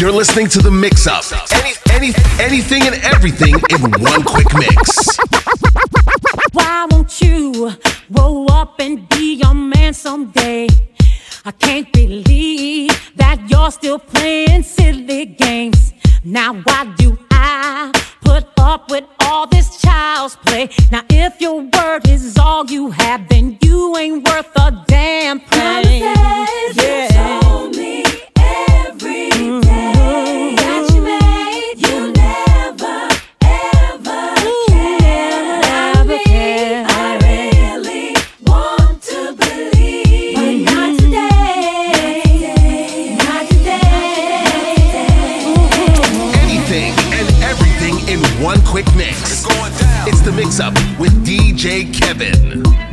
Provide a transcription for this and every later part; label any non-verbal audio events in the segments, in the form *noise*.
You're listening to the mix up. Any, any, anything and everything in one quick mix. Why won't you grow up and be a man someday? I can't believe that you're still playing silly games. Now, why do I put up with all this child's play? Now, if your word is all you have, then you ain't worth a damn thing. Yeah. told me every day that you made, you never, ever cared about me. One quick mix. It's the mix up with DJ Kevin.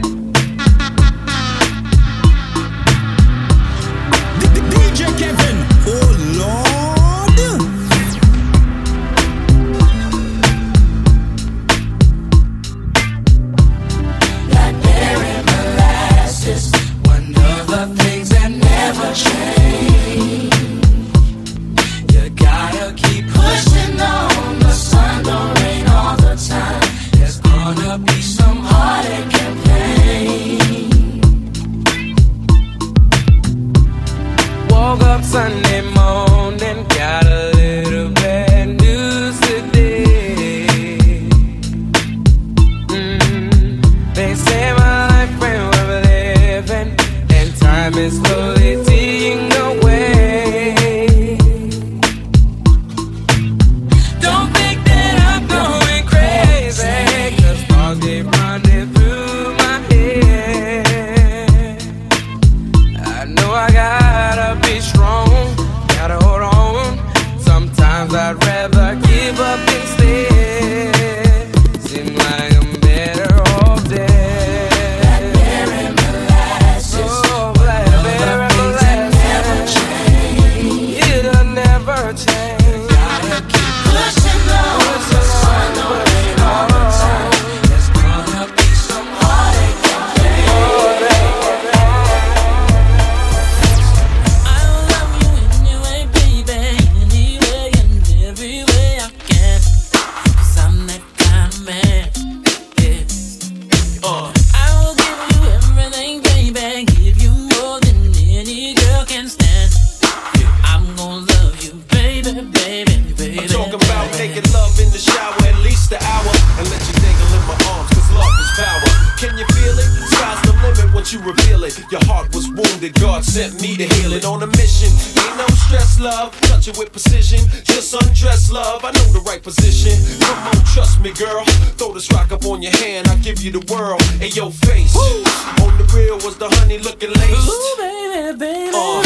Come on, trust me, girl. Throw this rock up on your hand, I'll give you the world. And your face. On the real was the honey looking laced. Ooh, baby, baby. Uh,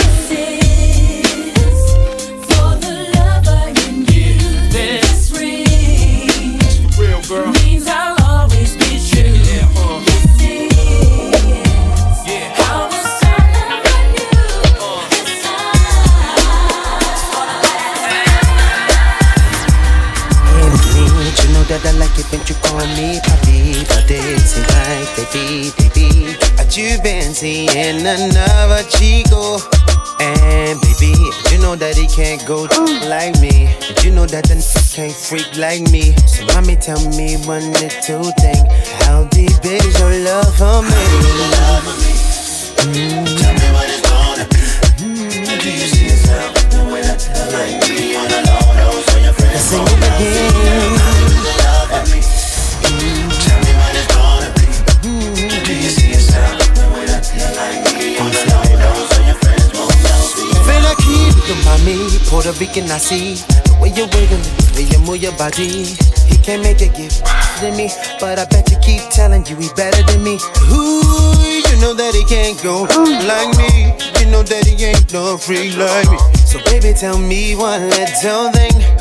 For the lover in you, this ring real girl. It when you call me papi, but it seems like baby, baby, that you've been seeing another chico. And baby, you know that he can't go like me. You know that the n- can't freak like me. So mommy, tell me one little thing. How deep is your love for me? Mm. Tell me what mommy, Puerto Rican I see The way you wiggle, the way you move your body. He can't make a gift than me But I bet you keep telling you he better than me. Ooh, you know that he can't go like me. You know that he ain't no freak like me. So baby tell me one little thing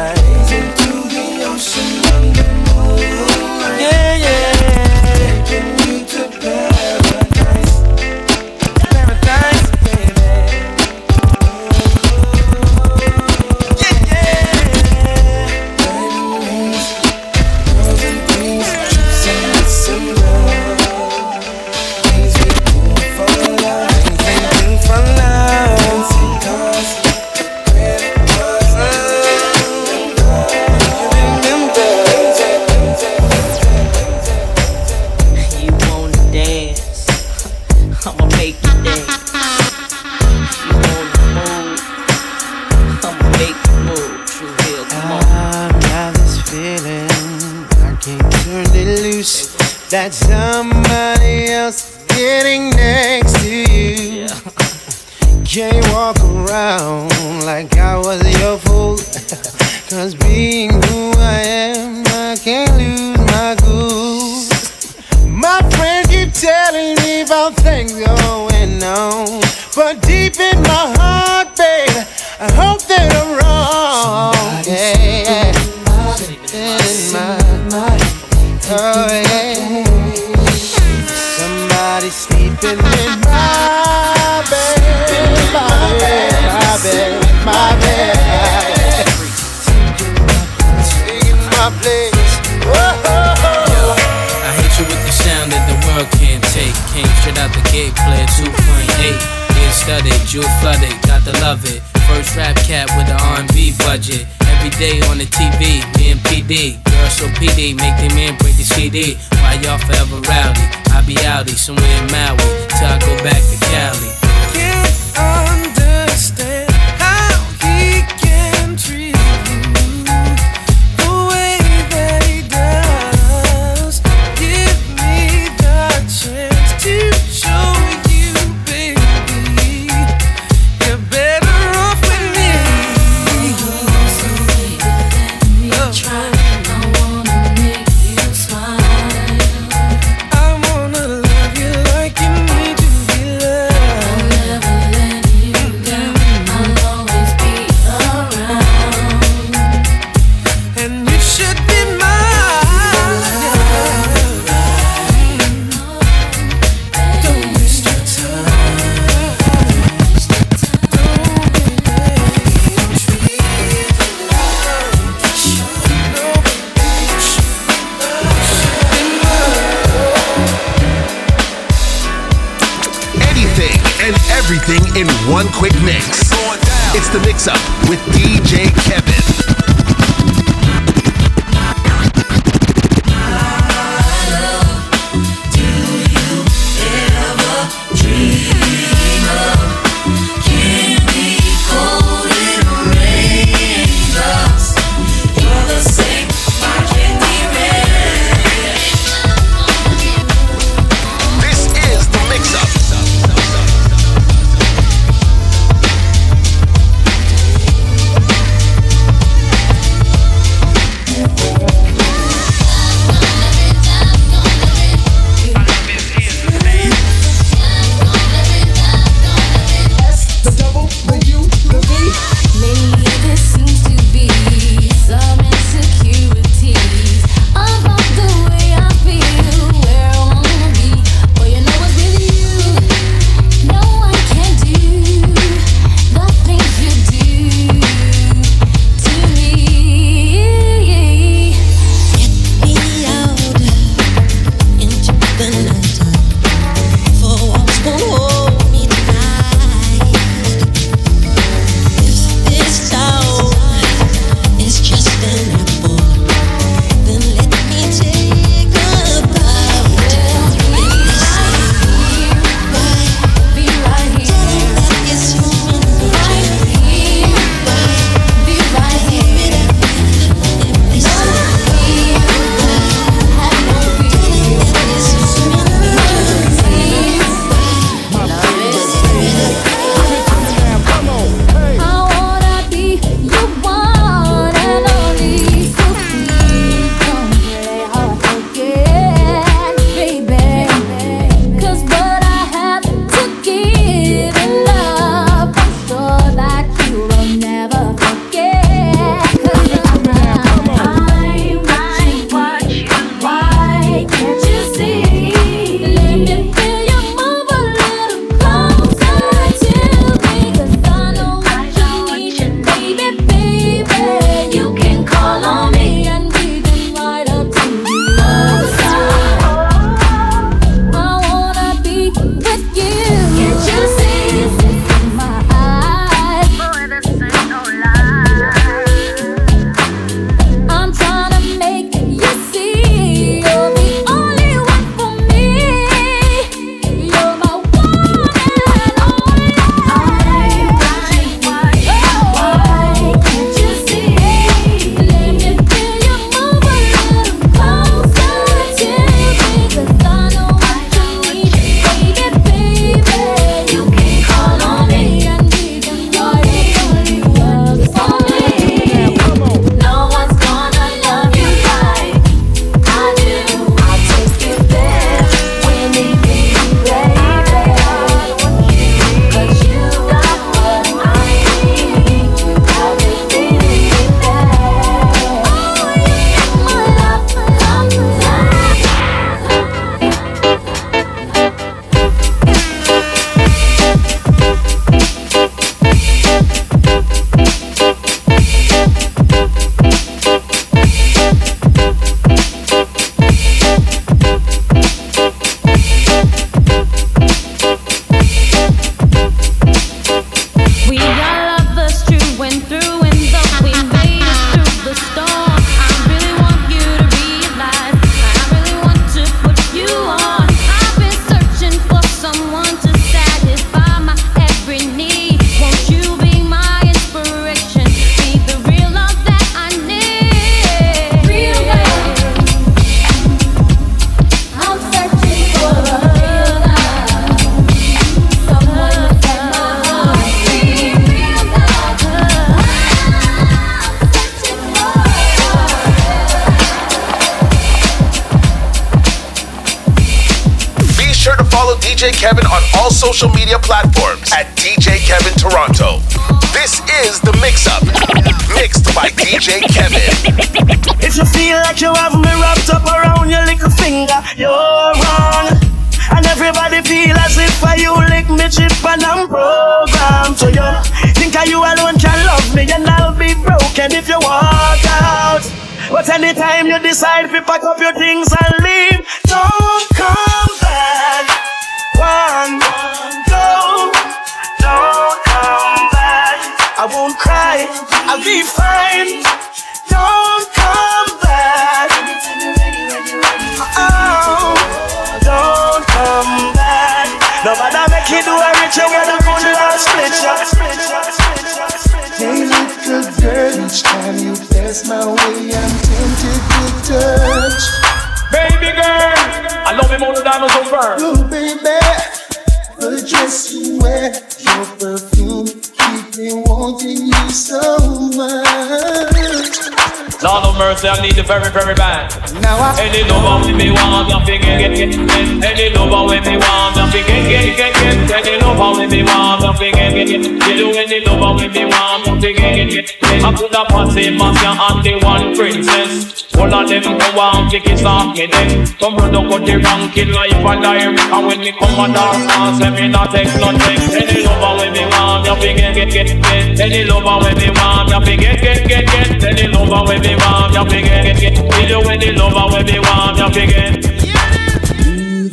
Kick it off me then. Come run up with the ranking life and direct. And when me come and dance, dance, let me not take nothing. Any lover with me want, you fi get, get, get, get. Any lover with me want, you fi get, get, get, get. Any lover with me want, you fi get, get, get. Any lover with me want, you fi get.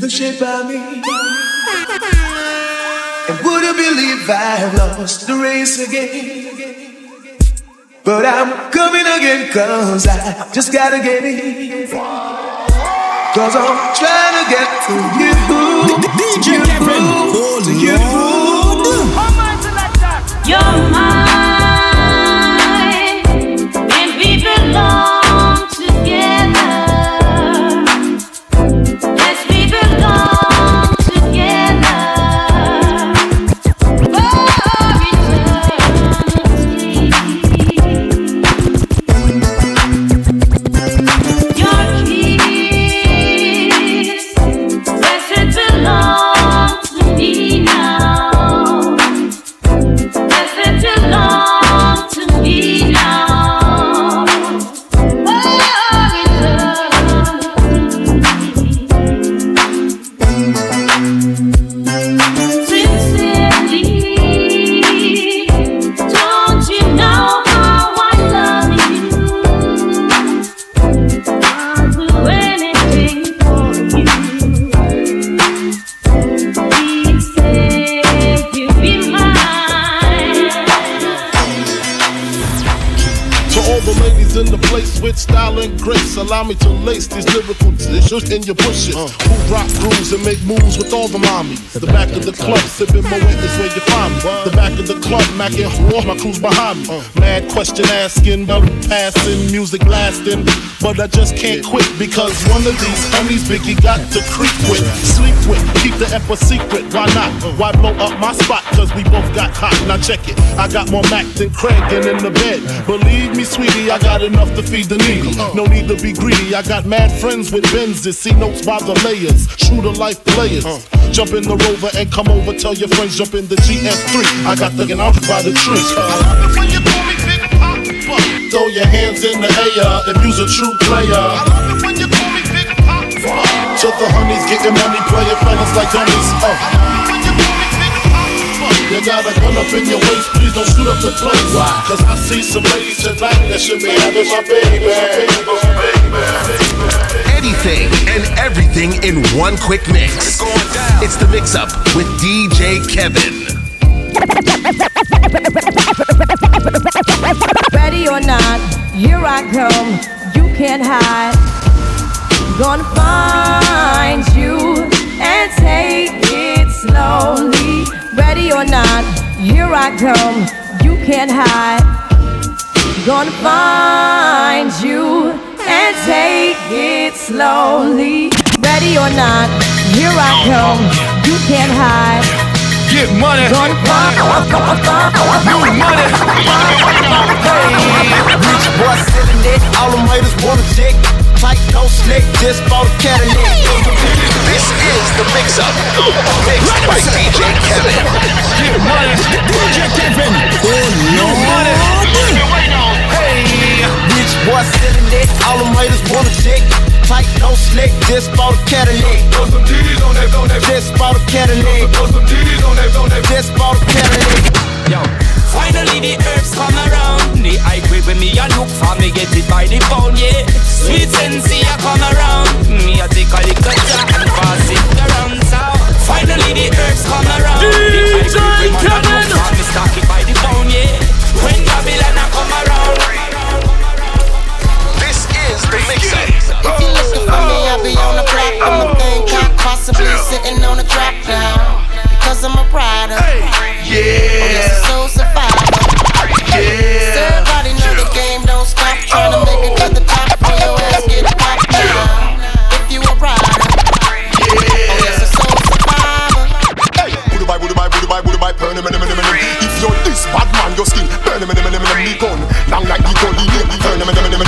the shape of me. And would you believe I've lost the race again? But I'm coming again, cause I just gotta get in. Cause I'm trying to get to you. DJ you, Kevin. Oh, to you. You're mine, lace these dishes in your bushes. Who rock grooves and make moves with all the mommies. The back of the club, sipping my weight is where you find me. The back of the club, macking all my crew's behind me. Mad question asking, but passing, music lasting. But I just can't quit because one of these homies Biggie got to creep with, sleep with, keep the F a secret. Why not? Why blow up my spot? Cause we both got hot. Now check it. I got more Mac than Craig and in the bed. Believe me, sweetie, I got enough to feed the needy. No need to be greedy. I got mad friends with Benzes. See notes by the layers. True to life players. Jump in the rover and come over. Tell your friends, jump in the GS3. I got the gun out by the tree. when you call me Big Papa. Throw your hands in the air if you's a true player. I love it when you call me Big Papa. To the honeys getting money, playing fellas like dummies. Uh. You got a gun up in your waist, please don't shoot up the place. Why? Cause I see some ladies tonight that should be having my baby. baby, baby, baby. Anything and everything in one quick mix. It's the Mix Up with DJ Kevin. Ready or not, here I come. You can't hide. Gonna find you and take it slowly. Ready or not, here I come. You can't hide. Gonna find you and take it slowly. Ready or not, here I come. You can't hide. Get money. Gonna find New money. Rich boy selling it, all them haters wanna check. Tight, no slick, just bought a Cadillac. This is the mix up. Mixed by DJ Kevin. DJ Kevin. Oh Lord. Hey, rich boy selling it. All them haters want a chick. Tight, no slick, just bought a Cadillac. Throw some D's on that, on that. Just bought a Cadillac. Throw some D's on that, on that. Just bought a Cadillac. Yo, finally the herbs come around. The high grade when me a look for me get it by the pound, yeah. Sweet sensei a come around. Me a take a little shot and pass it around. So finally the herbs come around. The high grade when me a look for me stock it by the pound, yeah. When Babylon If you looking for me, I'll be on the block. I'm a thing cop, possibly sitting on a drop down. Because I'm a rider. Oh, yes, a soul survivor. So everybody know the game don't stop. Trying to make it to the top before your ass get popped. If you a rider. Oh, yes, a soul survivor. Budu bye, budu bye, budu bye, budu bye, burn him, him, him, him, him. If you're this bad man, your skin burn him, him, him, him, him, the gun. Long like the gun, the name, burn him, him, him, him, him, him. You got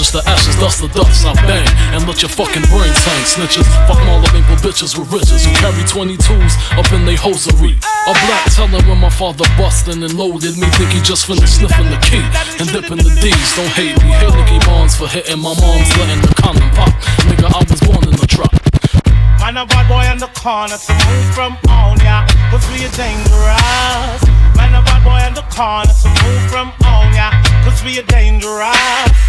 us? Ashes to ashes, dust to dust. I bang and let your fucking brains hang. Snitches, fuck all the maple bitches with riches who carry 22s up in they hosiery. A black teller when my father bustin' and loaded me. Think he just finished sniffing the key and dipping the D's. Don't hate me. Hit Nicky Barnes for hitting my mom's letting the condom pop. Nigga, I was born in the trap. Man, a bad boy on the corner, so move from on ya, cause we are dangerous. Man, a bad boy on the corner, so move from on ya, cause we are dangerous.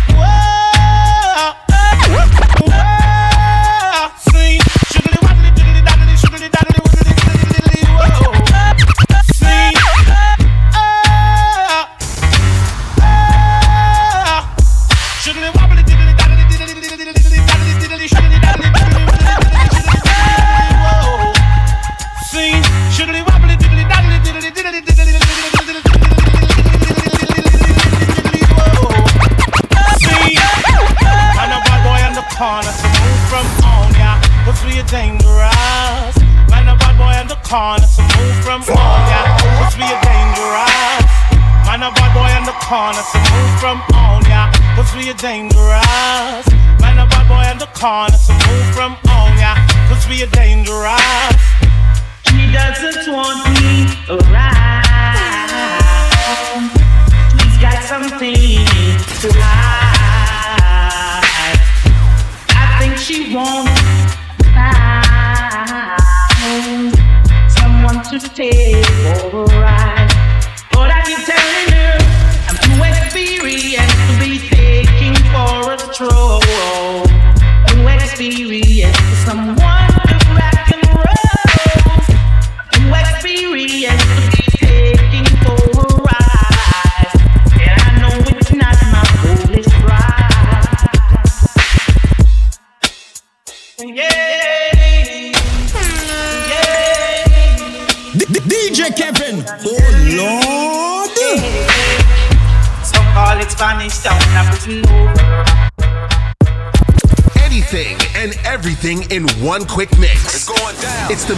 From on ya, cause we are dangerous. Man a bad boy on the corner, so move from on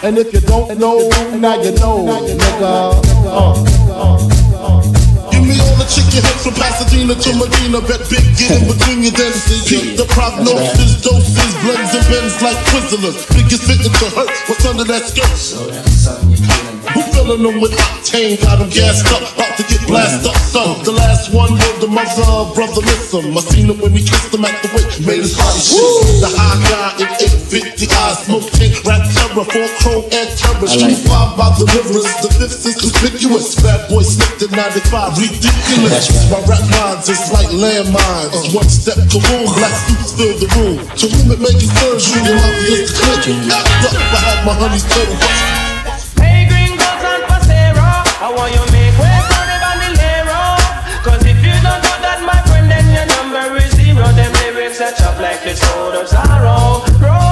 And if you don't know, now you know, nigga. Uh, uh, uh. Give me all the chicken heads from Pasadena to Medina. Bet big get in between your then see the prognosis. Doses, blends and bends like Twizzlers. Biggest fitting to hurt. What's under that skirt? Who filling them with octane? Got them gassed up, about to get blasted up, son. The last one was the mother, brother, him. I seen him when we kissed him at the wake, made his body shit. The high guy in 850 eyes, smoke tank, rap terror, four chrome and terror. Street five by the rivers, the fifth is conspicuous. Bad boy slipped in 95, ridiculous. My rap lines is like landmines. One step, kaboom, black suits fill the room. To whom it concern, shooting out the click. Act up, I had my honey's total. I want you make way for the if you don't do that, my friend, then your number is zero. Them lyrics set up like the sword of sorrow. Roar,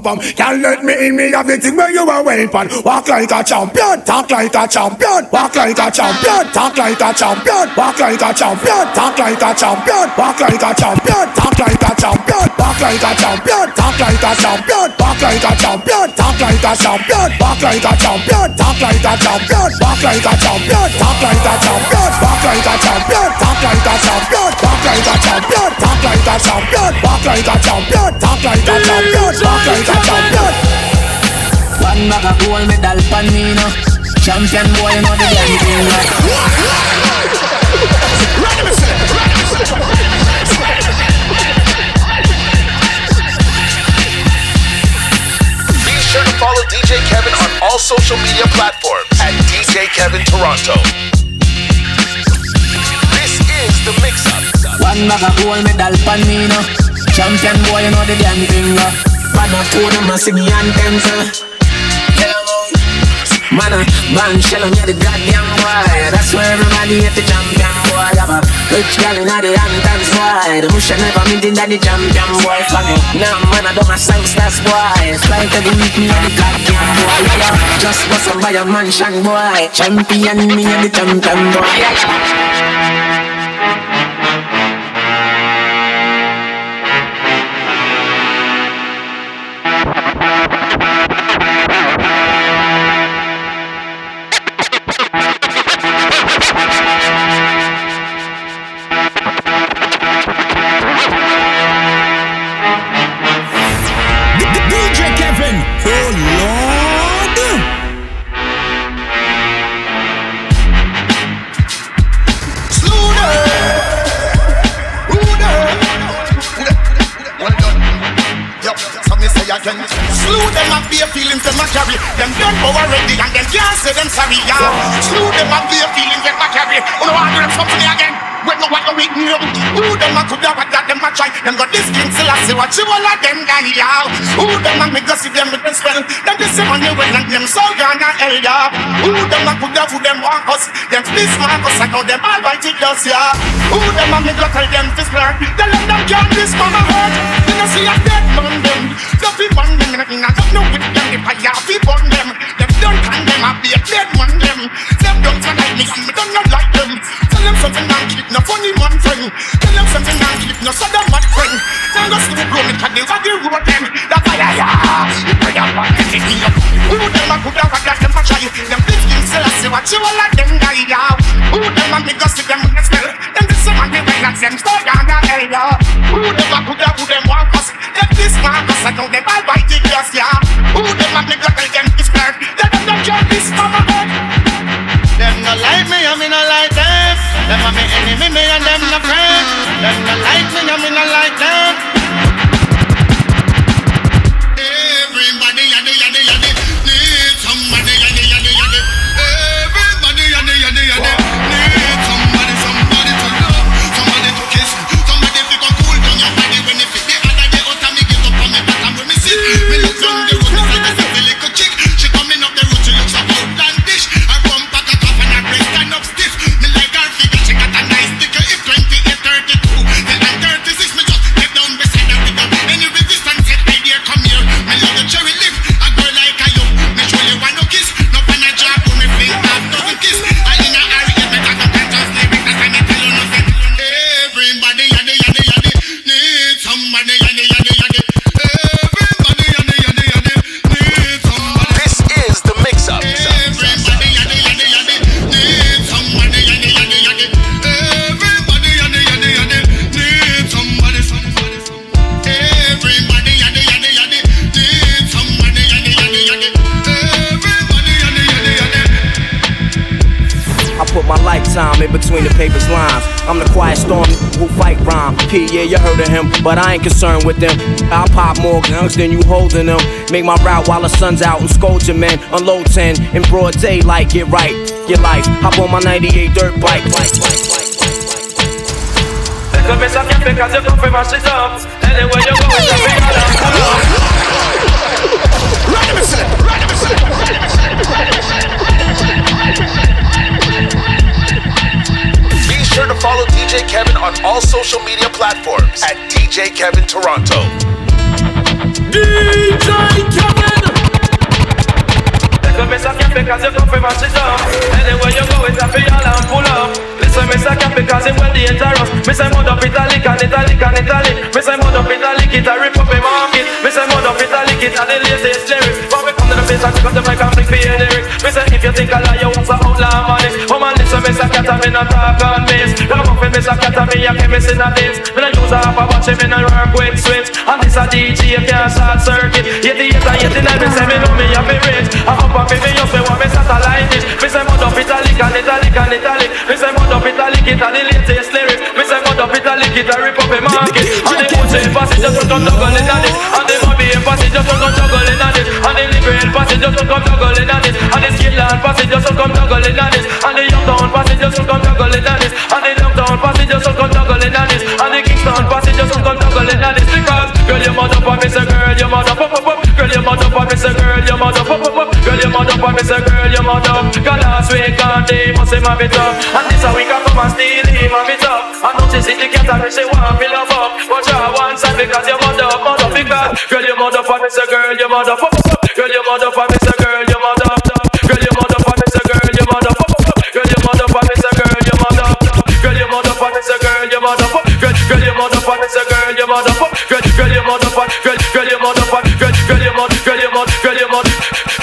pam. Can't let me in, me have the thing where you are weapon. Walk like a champion, talk like a champion. Walk like a champion, talk like a champion. Walk like a champion, talk like a champion. Walk like a champion, talk like a champion. Walk like a champion, talk like a champion. Walk like a champion, talk like a champion. Walk like a champion, talk like a champion. Walk like a champion, talk like a champion. Walk like a champion, talk like a champion. Walk like a champion, talk like a champion. Walk like a champion, talk like a champion. Walk like a champion. One bag of gold medal pan me no Champion boy, you know the damn thing right? Be sure to follow DJ Kevin on all social media platforms at DJ Kevin Toronto. This is the Mix Up. One bag of gold medal pan me no Champion boy, you know the damn thing? Uh. Man a phone and a sing the. Yeah, Man a band shell on the goddamn boy. That's where everybody hit the champion boy. Have a rich girl in the anthems boy. The mush never meeting that the champion boy. Fuck it, now man I don't my sangsters boy. Flight every week me and the goddamn boy. Yeah. Just bust up by a mansion boy. Champion me and the champion boy. Yeah. Slew them up be feelings them a carry. Who know want them something again? When no you waiting you? Who them a could have that them a try? Them got this king still I see what you all of them guy, yeah. Who them a make us see them with them spell? Them this money well and them so gonna hell, yeah. Who them a could have who them want us? Them this mark us, I know them all right it does, yeah. Who them a make us tell them this blur? They let them count this mama hurt. You know see a dead man them. Don't be burn them, and I don't know with them. If I have to burn them, them don't condemn. I be a dead man them. Them don't like me, and me don't like them. Tell them something and keep no funny man friend. Tell them something and keep no sudden mad friend. Tell us to go me can the body road them. The fire yeah. The prayer man is in you. Who them a good have got them a try. Them big things say I see what you all of them die yeah. Who them a big us see them with the spell. Them this man they well and them start down the hell yeah. Who them a good have who them want us. Them this man us I know them all white glass, yeah. Who them a big like them is hurt? Let them not jump this mama head. Them no like me, I me no like them. Them a me enemy, me and them no friend. Them no like me, I me no like them. Everybody, yadi, yadi, lifetime in between the paper's lines. I'm the quiet storm who fight rhyme. P, yeah, you heard of him, but I ain't concerned with them. I'll pop more guns than you holding them. Make my route while the sun's out and scold your men. Unload 10 in broad daylight, get right, get life. Hop on my 98 dirt bike. bike, bike, bike. DJ Kevin on all social media platforms at DJ Kevin Toronto. DJ Kevin. Come and suck your pick as you come from my shit. Anywhere you go, it's a big alarm. Pull up. Listen, me suck your pick as it well dangerous. Me say mud up italic and italic and italic. Me say mud up italic, it a rip up a market. Me say mud up italic, it a the latest lyrics. But we come to the place and pick up the mic and bring for your lyrics. Me say if you think I lie, you want to outlaw money. Oh man, listen, me say cat and me not talk on. Come up with me say cat and me a chemist in a dance. Me not use a half a watch, me not work with switch. And this a DJ, can't short circuit. Yet the yet a yet the night, me say me know me a be rich. I up and me up, me want me satellite dish. Me say mud up italic and italic and italic. Me say mud up italic, it a the latest lyrics. Me say mud up italic, it a rip up a market. And the Putin passengers will come juggling on it. And the Mobile passengers will come juggling on it. And the Liberal passengers will come juggling on it. And the Skilland passengers will come juggling on it. And the Youngtown passengers will come juggling on it. And the Downtown passengers will come juggling on it. And the Kingston passengers will come juggling on it. Because girl, your mother for me say girl, your mother pop pop pop. Girl, your mother for me say girl, your mother pop pop. Girl, your mother for me say girl, your mother. Cause last week and they must say my bit up. And this a week I come and steal him a bit up. I she see the cat and she want me love up. But you one side because your mother, mother because girl, your mother for me say girl, your mother pop. Girl, your mother for me say girl, your mother. Girl, your mother for me say girl, your mother pop. Girl, your mother for me say girl, your mother. Girl, your mother for girl. Girl, girl, your mother for say girl, your mother pop. Girl, girl, your mother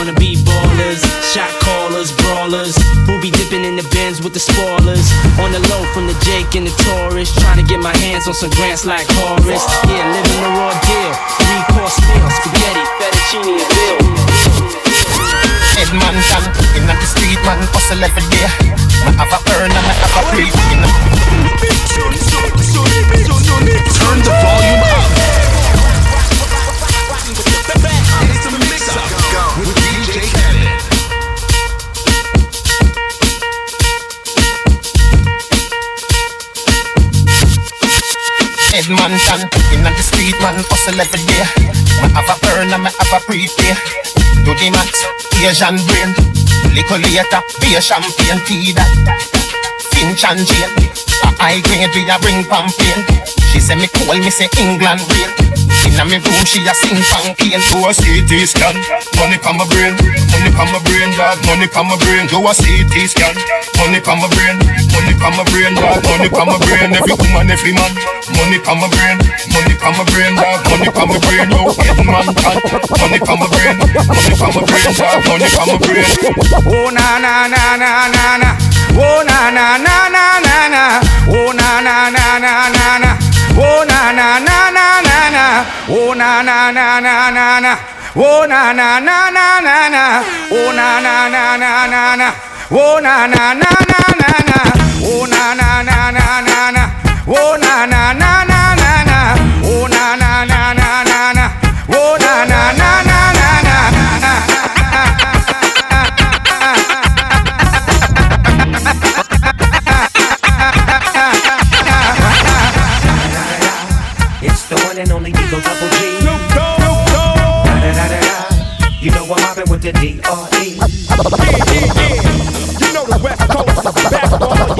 Wanna be ballers, shot callers, brawlers, who be dipping in the bins with the spoilers. On the low from the Jake and the Taurus, trying to get my hands on some grants like Horace. Yeah, living the raw deal, three course meal, spaghetti, fettuccine, and bill. Head man can in the street man hustle every day. Me have a earn and me have a breathe. Turn the volume up. Can in the street man hustle every day. Me have a earn and me have a prepay. Do the max, Asian brain. Liquor later, be a champagne tea that. Pinch and jail. A high grade we a bring pamphlet. She say me cool, me say England real. Inna me room she a sing pancake. Do a CT scan, money pa my brain, money pa my brain, dog, money pa my brain. Do a CT scan, money pa my brain, money pa my brain, dog, money pa my brain. Every woman, every man, money pa my brain, money pa my brain, dog, money pa my brain. Yo, get man, can, money pa my brain, money pa my brain, dog, money pa my brain. Oh na na na na na na. Oh na na na na na na. Oh na na na na na na. Oh na na na na na na. Oh na na na na na na. Oh na na na na na na. Oh na na na na na na. Oh na na na na na na. Oh na na na na na na. Oh na na na na na na. and only Eagle Double G. Snoop Dogg. Da da da da da. You know I'm mobbing with the D R E. Yeah, yeah, yeah. You know the West Coast basketball. back.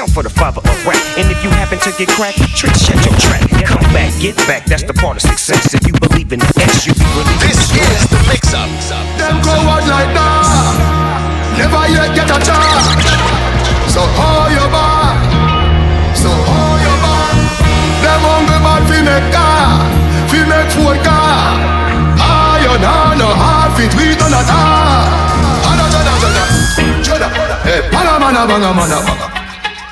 for the father of rap. And if you happen to get cracked, trick, shut your trap. Come back, get back, that's the part of success. If you believe in the S, you be really This is the mix up. Them go out like that. Never yet get a chance. So hold your back. So hold your back. Them hungry bad fi make car, fi make food car. Iron on no hard fit we done at all. Ada jada jada, jada. Hey, banga mana banga mana banga.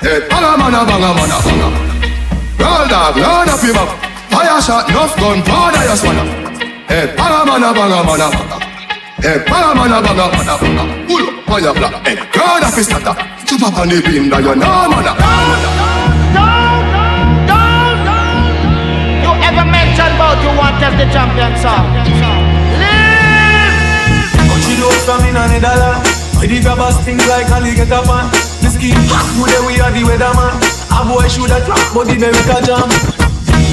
Hey, banga mana banga mana banga. Roll dog, up your back. Fire shot, enough gun, powder your swanna. Hey, banga mana banga mana. Hey, banga mana banga mana. Pull up, fire black. Hey, roll up your starter. Jump up on the beam, now you know mention about you want as the champion song? But you know from in a Netherland I dig a bass things like Ali get Scheme you we are the weatherman. A boy should have drop but the America jam.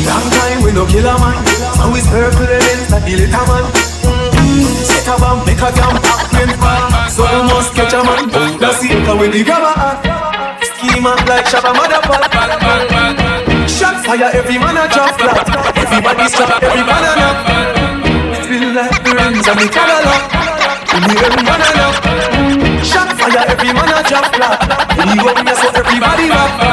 Long time we no kill a man. And we circle the lens like the little man. Mm-mm. Set a bomb, make a jam, rain fall So you must catch a man. That's it, cause we the grabber at Schema like Shabba motherfucker Shot fire, every man a drop flat. Everybody stop, every man a knock Feel like the rains and the Cadillac the every man a knock Shot fire, every man a flat In the open, so everybody rock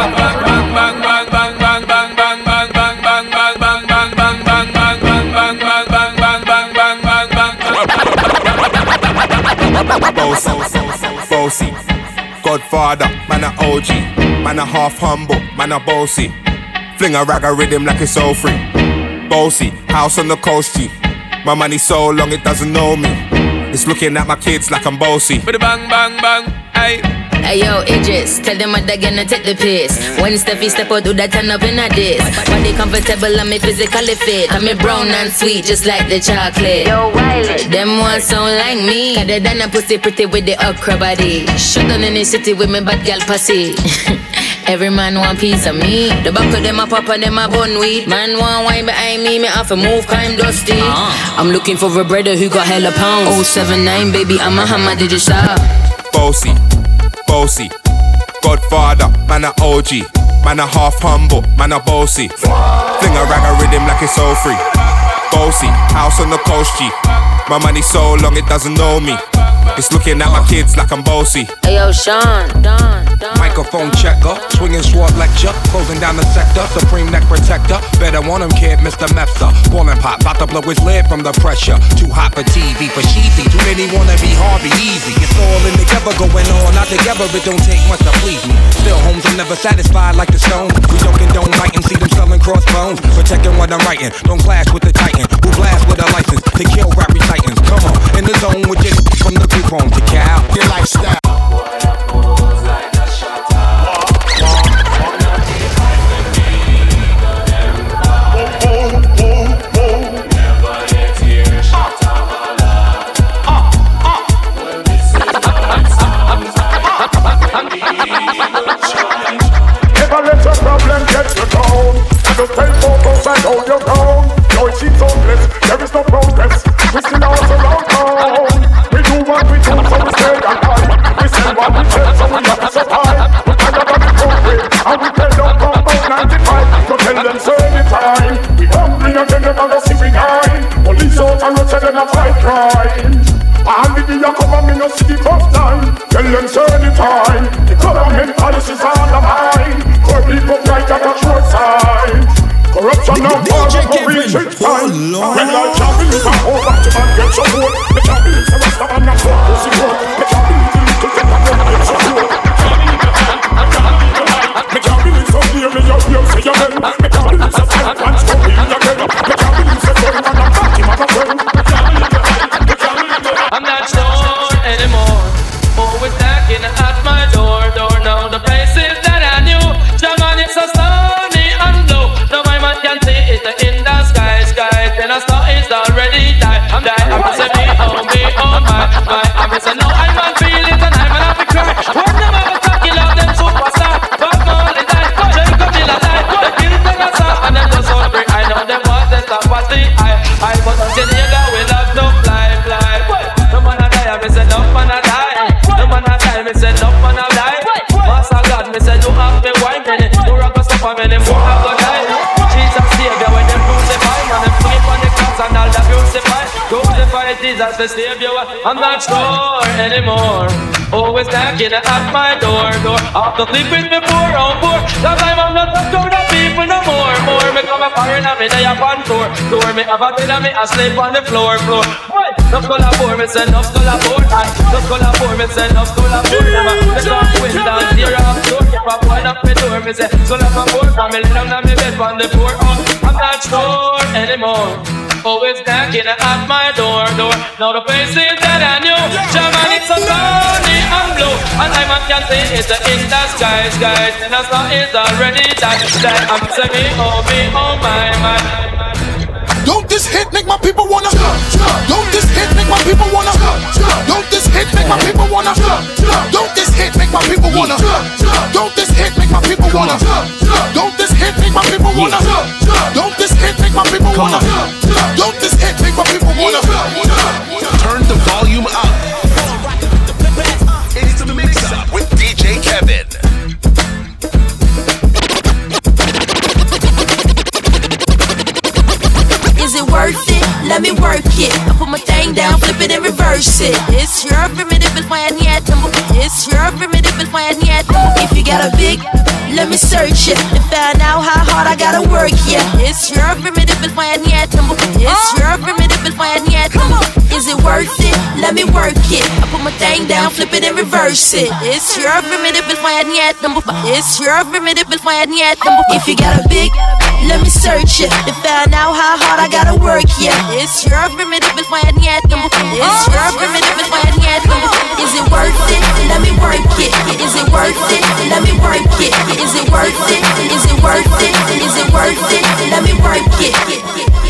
Bossy, bossy, Godfather, man a OG, man a half humble, man a bossy. Fling a rag a rhythm like it's all free. Bossy, house on the coast G. My money so long it doesn't know me. It's looking at my kids like I'm bossy. But the bang bang bang, aye. Hey yo, Idris, tell them what they're gonna take the piss. When Steffi step out, do that turn up in a diss. Body comfortable, I'm me physically fit. I'm me brown and sweet, just like the chocolate. Yo, Wiley. Them ones sound like me. Other than a pussy pretty with the okra body. Shut down in the city with me bad gal pussy. *laughs* Every man want piece of me. The back of them a pop and them a bun weed. Man want wine behind me, me have to move crime dusty. Ah. I'm looking for a brother who got hella pounds. 079, baby, I'm a hammer, did you stop? Bossy, bossy. Godfather, man a OG. Man a half humble, man a bossy. Fling a rag a rhythm like it's all free. Bossy, house on the coast G. My money so long it doesn't know me. It's looking at my kids like I'm bossy. Hey yo, Sean, Don, Don. Microphone checker, swinging sword lecture, closing down the sector, supreme neck protector. Better want him, kid, Mr. Mepsa. Ballin' pop, bout to blow his lid from the pressure. Too hot for TV, for cheesy. Too many wanna be Harvey Easy. It's all in the together, going on, not together. It don't take much to please me. Still, homes, I'm never satisfied like the stone. We don't bite and see them selling crossbones. Protecting what I'm writing, don't clash with the titan. Who blast with a license to kill rap titans. Come on, in the zone with your from the group home to Cal. Your lifestyle. Down. Just stay focused and hold your ground. Joy seems hopeless, there is no progress. We still surround town. We do what we do, so we stay alive. We sell what we sell, so we have to survive. We tired of COVID, and we tell them from about 95. So tell them serve the time. We hungry and see we nine. Police out and tell them to fight crime. And the day come and me no see first time Tell them serve time The government policies all of mine people right at a Lord. empezando *laughs* Jesus the Savior, I'm not sure anymore. Always knocking at my door, door. After sleeping before oh, on poor, time I'm not talking to the people no more, more. Me come a foreign and me day up on tour, tour. Me have a bed and me a sleep on the floor, floor. What? No collabore, me say no collabore, aye. No collabore, me say no collabore. Them a the top window, tear off door. Keep a point up me door, me say me lay down on me bed on the floor, oh. I'm not sure anymore. Always knocking at my door, door. Now the faces that I knew, German it's so sunny and blue, and I man can see it's in the sky, sky. And the sun is already died. That I'm saying oh me, oh my, my this hit make my people wanna. Don't this hit make my people wanna. Don't this hit make my people wanna. Don't this hit make my people wanna. Don't this hit make my people wanna. Don't this hit make my people wanna. Don't this hit make my people wanna. Don't this hit make my people wanna. Turn the volume up. Let me work it. I put my thing down, flip it and reverse it. It's your primitive and fine yet. It's your primitive and fine yet. If you got a big, let me search it and find out how hard I gotta work. Yeah, it's your primitive and fine yet. It's your primitive and fine yet. Is it worth it? Let me work it. I put my thing down, flip it and reverse it. It's your primitive and fine yet. It's your primitive and fine yet. If you got a big, let me search it to find out how hard I gotta work. Yeah, it's your primitive and fine yet. It's your primitive and fine yet. Is it worth it? Let me work it. Is it worth it? Let me work it. Is it worth it? Is it worth it? Is it worth it? Let me work it.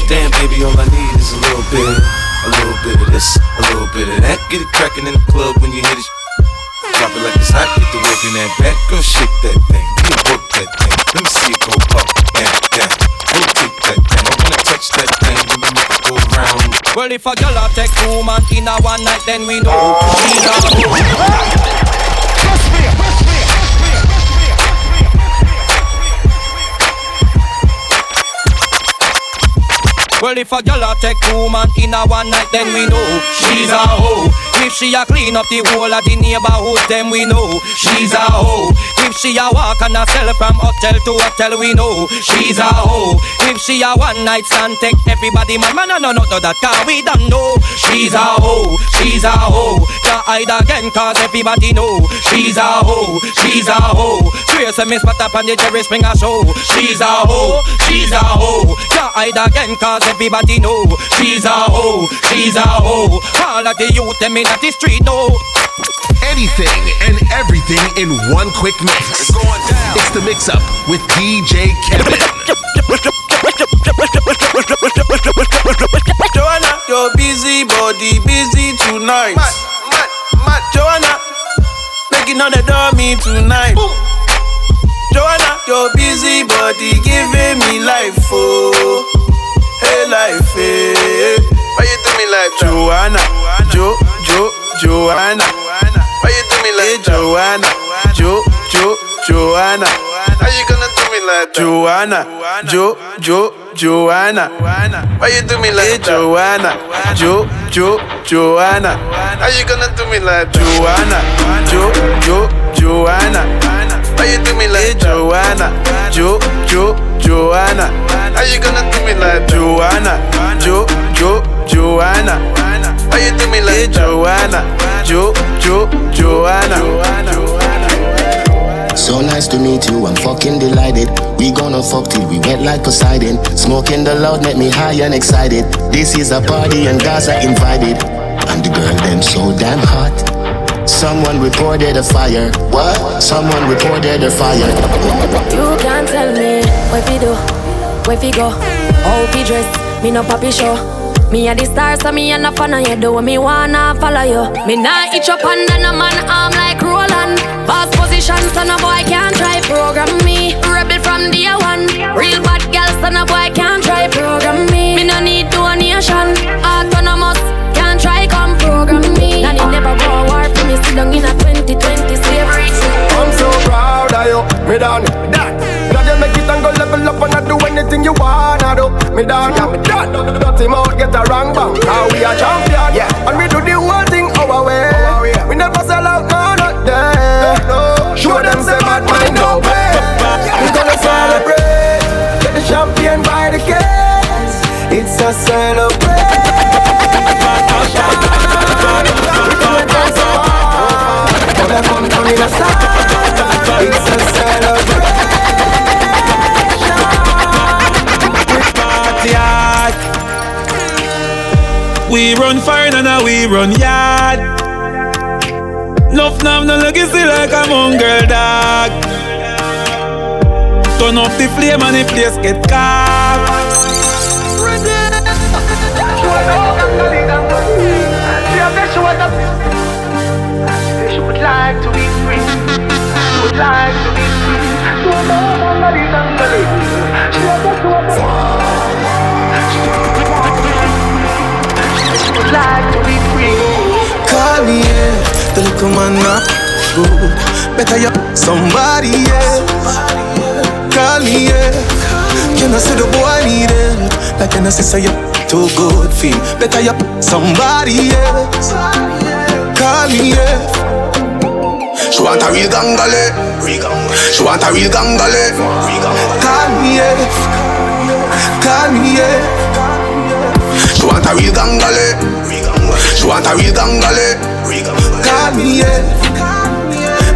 Damn, baby, all I need is a little bit, a little bit of this, a little bit of that. Get it crackin' in the club when you hit it. Drop it like it's hot, get the work in that back, girl, shake that thing, you work that thing. Let me see it go up, down, down. Rotate that touch that thing, me make go round. Well, if a girl take two man in a one night, then we know she's a Well, if a girl take two man in a one night, then we know she's a hoe. If she a clean up the whole of the neighborhood, then we know she's a hoe. If she a walk on herself from hotel to hotel, we know she's a hoe. If she a one night stand, take everybody man, man, no, no, no, no, that car we don't know. She's a hoe, she's a hoe. Can't hide again, cause everybody know she's a hoe, she's a hoe. Trace a miss, but up on the Jerry Springer show. She's a hoe, she's a hoe. Can't hide again, cause everybody know she's a hoe, she's a hoe. All of the youth, them in the street know. Anything and everything in one quick mix. It's the mix up with DJ Kevin. Joanna, your busy body busy tonight. Joanna, making on the dummy tonight. Joanna, your busy body giving me life, oh, hey life, hey. Why you do me like that? Joanna, Jo, Jo, Joanna. Why you do me like that? Joanna, Jo, Jo, Joanna. How you gonna do me like that? Joanna, Jo, Jo, Joanna. Why you do me like that? Joanna, Jo, Jo, Joanna. How you gonna do me like that? Joanna, Jo, Jo, Joanna. Why you do me like that? Joanna, Jo, Jo, Joanna. How you gonna do me like that? Joanna, Jo, Jo, Joanna. Why you do me like that? Joanna, Jo, Jo, Joanna. So nice to meet you, I'm fucking delighted. We gonna fuck till we wet like Poseidon. Smoking the loud make me high and excited. This is a party and guys are invited. And the girl them so damn hot. Someone reported a fire. What? Someone reported a fire. You can't tell me where we do, where we go, how we dress. Me no papi show. Me a the star, so me a no fan of you. Do me wanna follow you. Me nah itch up under no man arm like Roland. Boss position, so no boy can't try program me. Rebel from day one. Real bad girl, so no boy can't try program me. Me no need donation. Autonomous, can't try come program me. Nanny never go war for me. Sit down in a 2020 slavery. I'm so proud of you, me done that. Glad you make it and go level up and I do anything you wanna do. Me yeah, me done. Dirty mouth get a wrong bang. Now we are champion, yeah. And we do the whole thing our way. We never sell out, no, not there. Eh, Show them say bad mind no pay. We gonna celebrate, get the champagne by the case. It's a celebration. Gonna come down in a star. It's a celebration. We run fire and now we run yard. Nuff nam no legacy like a mongrel dog. Turn up the flame and the place get would like to be free. Would like to be would like to be free. Call me, yeah. The little man not good. Better you somebody else. Call me, yeah. Can I see the boy need help? Like can I say so you too good feel? Better you somebody else. Call me, yeah. She want a real gangale. She want a real gangale. Call me, yeah. Call me, yeah. She want a real gangale. She want a real gangale. Call me, yeah.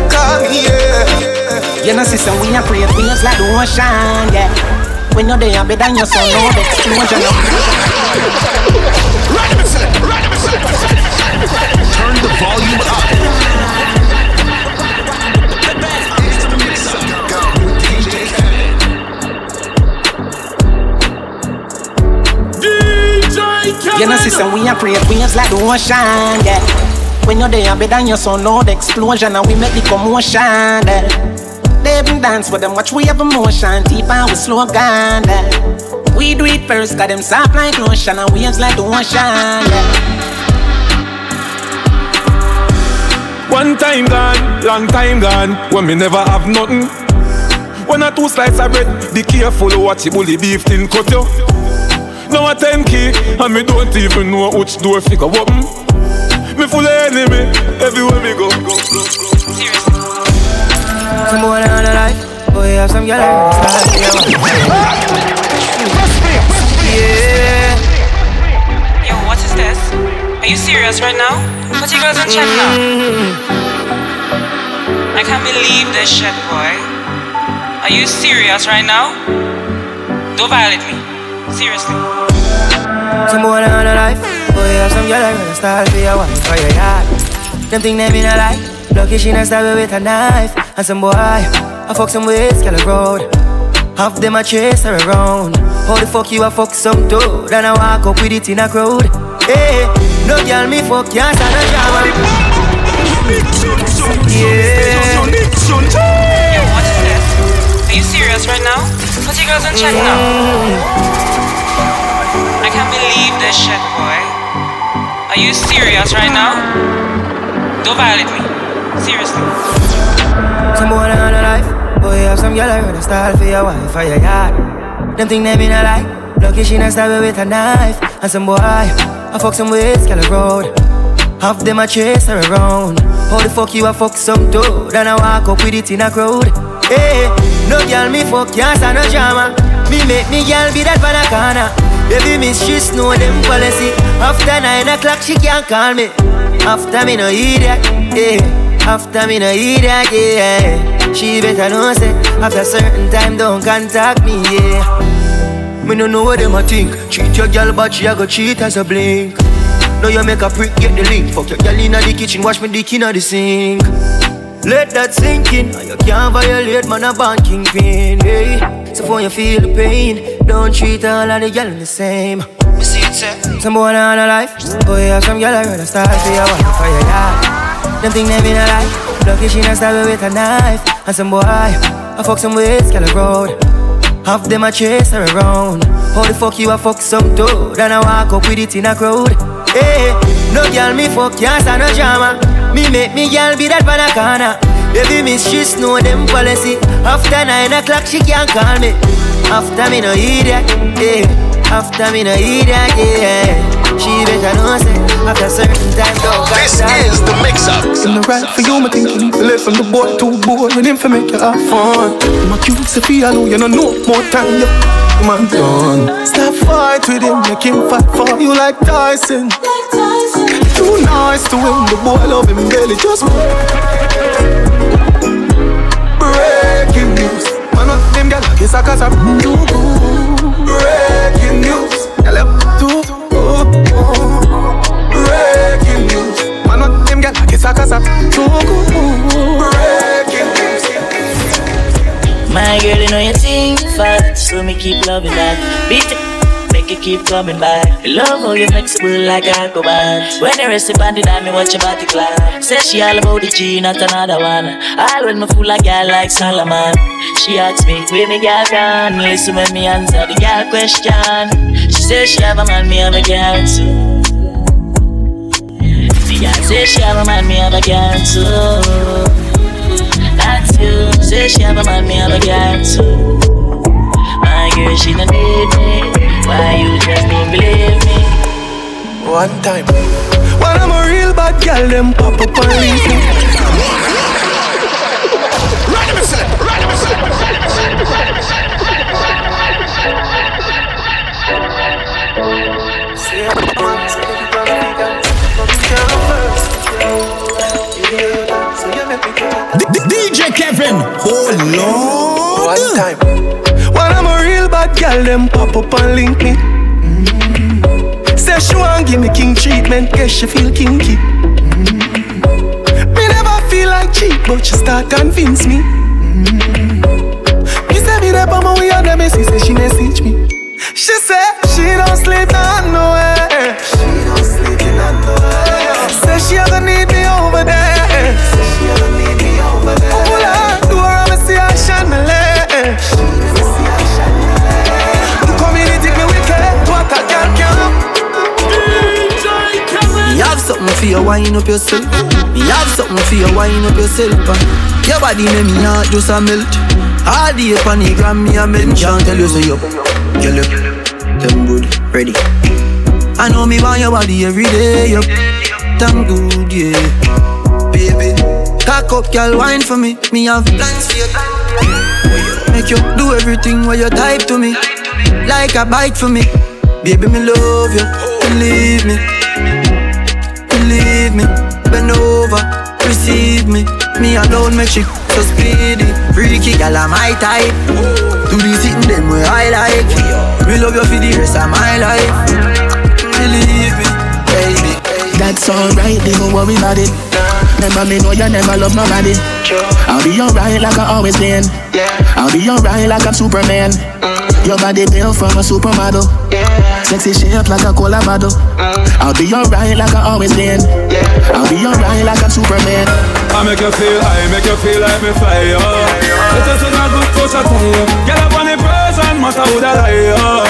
Call me, yeah. You know, sister, we a pray things like the ocean, yeah. When you're there, better than your son, no explosion. Turn the volume up. You know, sister, we a pray things like the ocean, yeah. When you're there, better than your son, no explosion, and we make the commotion, yeah. They even dance with them, watch we have emotion, deep and we slow down, yeah. We do it first, got them soft like lotion, and waves like the ocean, yeah. One time gone, long time gone, when me never have nothing. When a two slices of bread, be careful watch the bully beef tin cut you. Now a ten key, and me don't even know which door figure open. Me full of enemy everywhere me go. go, go, go. Some boy on the life, boy have some girl in the Yeah. Yo, what is this? Are you serious right now? Put your girls on check now. I can't believe this shit, boy. Are you serious right now? Don't violate me. Seriously. Some boy on the life, oh, boy have some girl in the style for your wife for your yard. Them think they mean a lie. Lucky she not stab with a knife. And some boy, I fuck some ways, girl road. Half them a chase her around. How the fuck you a fuck some dude? And I walk up with it in a crowd. Hey, no girl me fuck, can't stand a drama. Yeah. Yo, what is this? Are you serious right now? Put your girls on check now. I believe this shit, boy. Are you serious right now? Don't violate me. Seriously. Some boy on the life, boy have some girl around the style for your wife for your yard. Them think they mean a lie. Lucky she not stab with a knife. And some boy, I fuck some ways, girl road. Half them a chase her around. How the fuck you a fuck some dude? And I walk up with it in a crowd. Hey, no girl me fuck, can't stand no drama. Me make me girl be that banana. Baby miss, she know them policy. After nine o'clock, she can't call me. After me no hear that, yeah. After me no hear that, yeah. She better know say after certain time don't contact me, yeah. Me no know what them a think. Treat your girl, but she a go cheat as a blink. Now you make a prick, get the link. Fuck your girl inna the kitchen, wash me dick inna the sink. Let that sink in. You can't violate, man, a band kingpin. Hey, so for you feel the pain, don't treat all of the girl the same. See? Some boy on a life, oh, boy have some girl I rather start for your wife for your yard. Them think they a lie. Lucky she not stab with a knife. And some boy, I fuck some ways, girl road. Half them a chase her around. How the fuck you a fuck some dude? And I walk up with it in a crowd. Hey, no girl me fuck, can't stand no drama. Me make me girl be that banana. Baby miss, she know them policy. After nine o'clock, she can't call me. After me no hear that, yeah. After me no hear that, yeah. She better know say after certain time don't This is the mix-up. In the right for you, me think you need to live from the boy to boy. And him for make you have fun. My cute Sophia, know you know no more time. You man done. Stop fight with him, make him fight for you like Tyson. Too nice to win, the boy love him belly just kiss a cause I'm good. Breaking news, I'm too good. Breaking news. Man, what them gyal kiss a cause I'm good. Breaking news. My girl, you know you think fat, so me keep loving that. Beat it, make it keep coming back. Love how you flexible like Aquaman. When you rest upon the dime, me watch your body clap. Say she all about the G, not another one. All when me fool like girl like Solomon. She asks me, where me girl gone? Listen when me answer the girl question. She says she have a man, me have a girl too. The girl say she have a man, me have a girl too. That's you. Say she have a man, me have a girl too. My girl, she don't need me. Why you just don't believe me? One time. When I'm a real bad girl, them pop up and leave me. Run him, sir. Run him, DJ Kevin, oh Lord. One time. Bad girl, them pop up and link me. Mm. Say she want give me king treatment, guess she feel kinky. Mm. Me never feel like cheap, but she start convince me. Mm. Wind up yourself. Me have something for you, wind up yourself. Your body make me heart just a melt. All day upon the gram, me a melt. Me can't tell you so you, you look, them good, ready. I know me want your body every day, yup. and good, yeah. Baby, cock up, girl, wine for me. Me have plans for you. Make you do everything while you type to me, like a bite for me. Baby, me love you, believe me. Receive me. Me alone make she so speedy. Freaky gal, I'm my type. Do the sitting them where I like. Me love you for the rest of my life. Believe me, baby. That's alright, they don't worry about it. Remember me know you never love nobody. I'll be alright like I always been. I'll be alright like I'm Superman. Your body built from a supermodel. Yeah. Sexy shape like a cola bottle. I'll be alright like I always been. Yeah. I'll be alright like I'm Superman. I make you feel, I make you feel like me fly, yo. It is a good touch, I tell you. Get up on the person, matter who that lie, yo.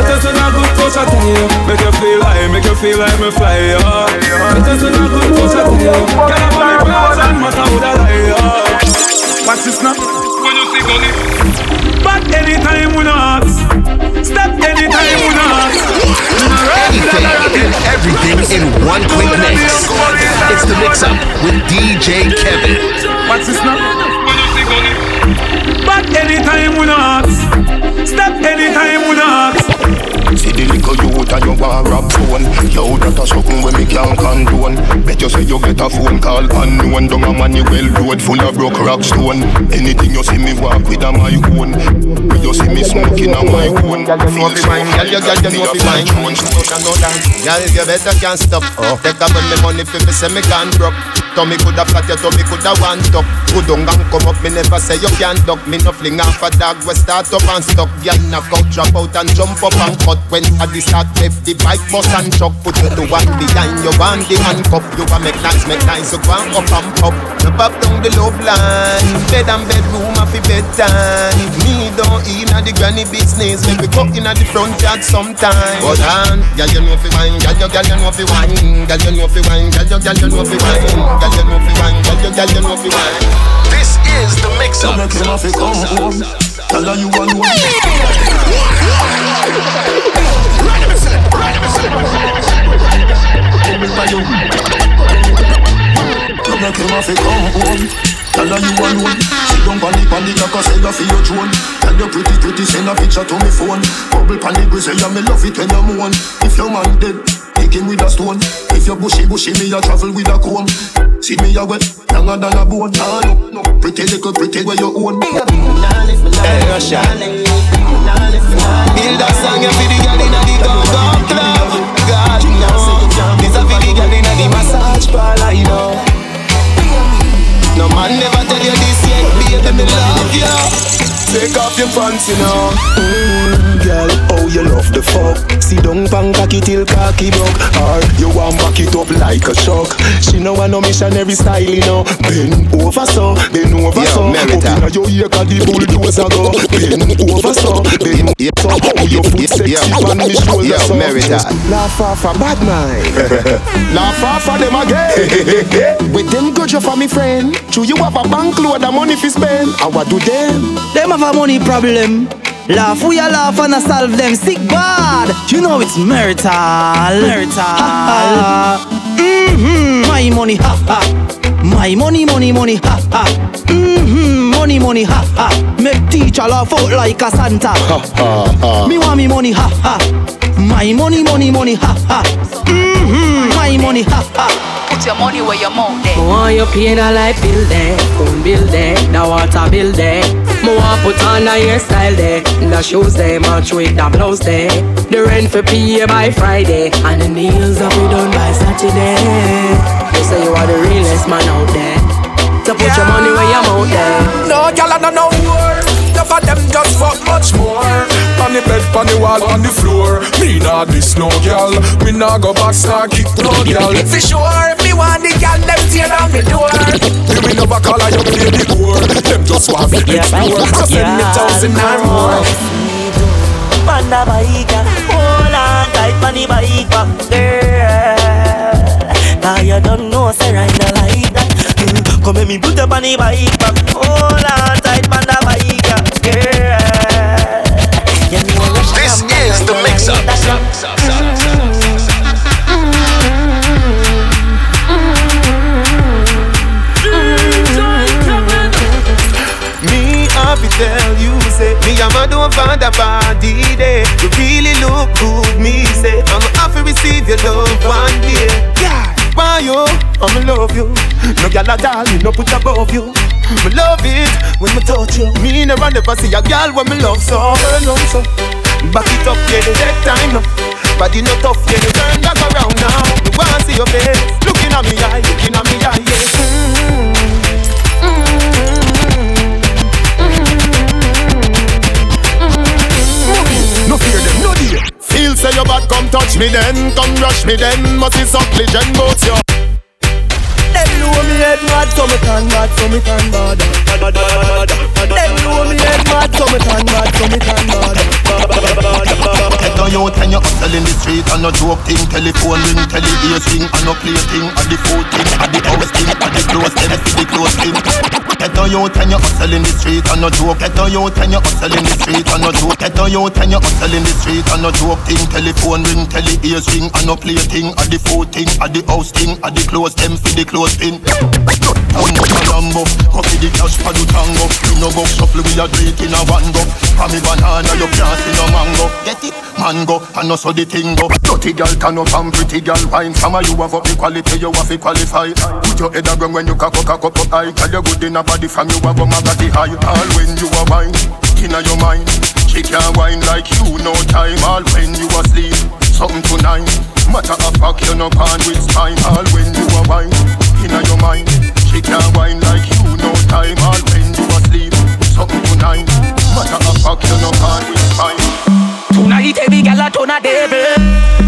It is a good touch, I tell you. Make you feel, I make you feel like me fly, yo. It is a good touch, I tell you. Get up on the person, matter who that lie, yo. Watch this now. When you see gully. But anytime we not Step anytime we not Anything and everything in one quick mix. It's the mix up with DJ Kevin. What's this now? But anytime we not Step anytime we not See the little youth and you want rap phone Yo, that a something when me can't condone. Bet you say you get a phone call unknown. Down a Manuel road full of broke rock stone. Anything you see me walk with a my own. You see me smoking a my own. Feel so Girl, you girl, you know fi wine Girl, you better can't stop. Oh. Take a money money fi me say me can't drop Tummy coulda flat, your tummy coulda one top. Go down and come up, me never say you can't duck. Me no fling off a dog, we start up and stop Girl, knock out, drop out and jump up and cut. When at the start left the bike bus and truck Put you to one behind you want the handcuff You a make nice, make nice, you go up and pop. You pop down the love line Bed and bedroom, fi bedtime. Me don't in a the granny business Make we cut in a the front yard sometime. But on, girl, you know fi wine Girl, you, girl, you know fi wine Girl, you know fi wine Girl, you, girl, you know fi wine Girl, you know fi wine Girl, you, girl, you know fi wine This is the mix up. Make him have to come home Tell her you alone You make him have to come home Tell her you alone Sit down pon the pon the cock say you for your drone. Tell you pretty pretty send a picture to me phone. Bubble pon the grizzly and me love it when you moan If your man dead Kick him with a stone. If you bushy bushy me a travel with a comb See me a wet Longer than a bone. No, no Pretty little pretty where you own Hey, Russia. Build a song for the girl inna the go-go club. God no This a the girl inna the massage parlor, you know. No man never tell you this yet, baby, me love you Take off your pants, you know. Mm, girl, oh you love the fuck? See down pan cocky till cocky broke. Or you want back it up like a truck. She know I no missionary style, you know. Bend over so, bend over Yo, so. Merita. Up inna your ear cause the bulldozer go. Bend over so, bend so. Oh your foot sexy on me shoulder Yo, so. Merita. Laugh off a bad mind. *laughs* Laugh off of them again. With them good you for me friend. True you have a bank load of money fi spend. And what do them? Them have a money problem. Laugh, we a laugh and a solve them sick bad. You know it's marital, marital. Mm-hmm. My money, ha ha. My money, money, money, ha ha. Mm-hmm. Money, money, ha ha. Make teacher laugh out like a Santa. Ha ha ha. Me want me money, ha ha. My money, money, money, ha ha. Mm-hmm. My money, ha ha. Put your money where your mouth there. Me want you pay a light bill there, phone bill there, the water bill there. Me want put on a hairstyle there, the shoes there, match with the blouse there. The rent for pay by Friday, and the nails are be done by Saturday. You say you are the realest man out there, so put your money where your mouth there. No, girl, I don't know war. Enough of them just fuck much more. On the bed, on the wall, on the floor. Me nah this no girl. Me nah go back, nah kick no girl. For sure, if me want the girl, them tear down the door. Me me never call her your baby core. Them just want to explore. So send me thousand and more. Panda bike, hold on tight on the bike back, girl. Cause you don't know, say right now like that mm, Come here, me put up on the bike back Hold on tight the bike yeah. yeah me this is the mix-up Tell you say me and a don't find a party day. You really look good, me say I'm happy receive your love one day. Yeah you. I'ma love you. No girl at all, me no put above you. Me love it when me touch you. Me never never see a girl when me love so. Turn on so, back it up, yeah. Take time now. Body no tough, yeah. Turn back around now. Me want see your face, looking at me eye, looking at me eye, yeah. Mm-hmm. Mm-hmm. Mm-hmm. mm-hmm. No fear them, no dear. Feel say your bad, come touch me then, come me then. Must be something both you. Them know me head mad, so me can mad, so me can mad. Them know me head mad, so me can mad, so me can mad. On your ten, you hustle in the street and no joke thing. Telephone ring, tele ears ring, and no play thing. At the food thing, at the house thing, at the clothes, them see the clothes thing. Get on your ten, you hustle in the street and no joke. Get on your ten, you hustle in the street and no joke. Get on your ten, you hustle in the street and no joke thing. Telephone ring, tele ears ring, and no play thing. At the food thing, at the house thing, at the clothes, them see the clothes thing. Lambo, Lambo, coffee the cash for the tango. You no go shuffle, we a it in a one go. For me banana, you can't see no mango. Get it? Mango, and no so the thing go. Dirty girl turn up and pretty girl wine. Some of you have up equality, you have to qualify. Put your head around when you cock up, cock up, up. Tell you good in a body from you have a magazine high. All when you are wine, inna your mind. She can't wine like you, no time. All when you asleep, something tonight. Matter of fact, you no pan with spine. All when you are wine, inna your mind. She can't wine like you, no time. All when you asleep, something tonight. Matter of fact, you no pan with spine. Tuna eat heavy gal, tuna devil.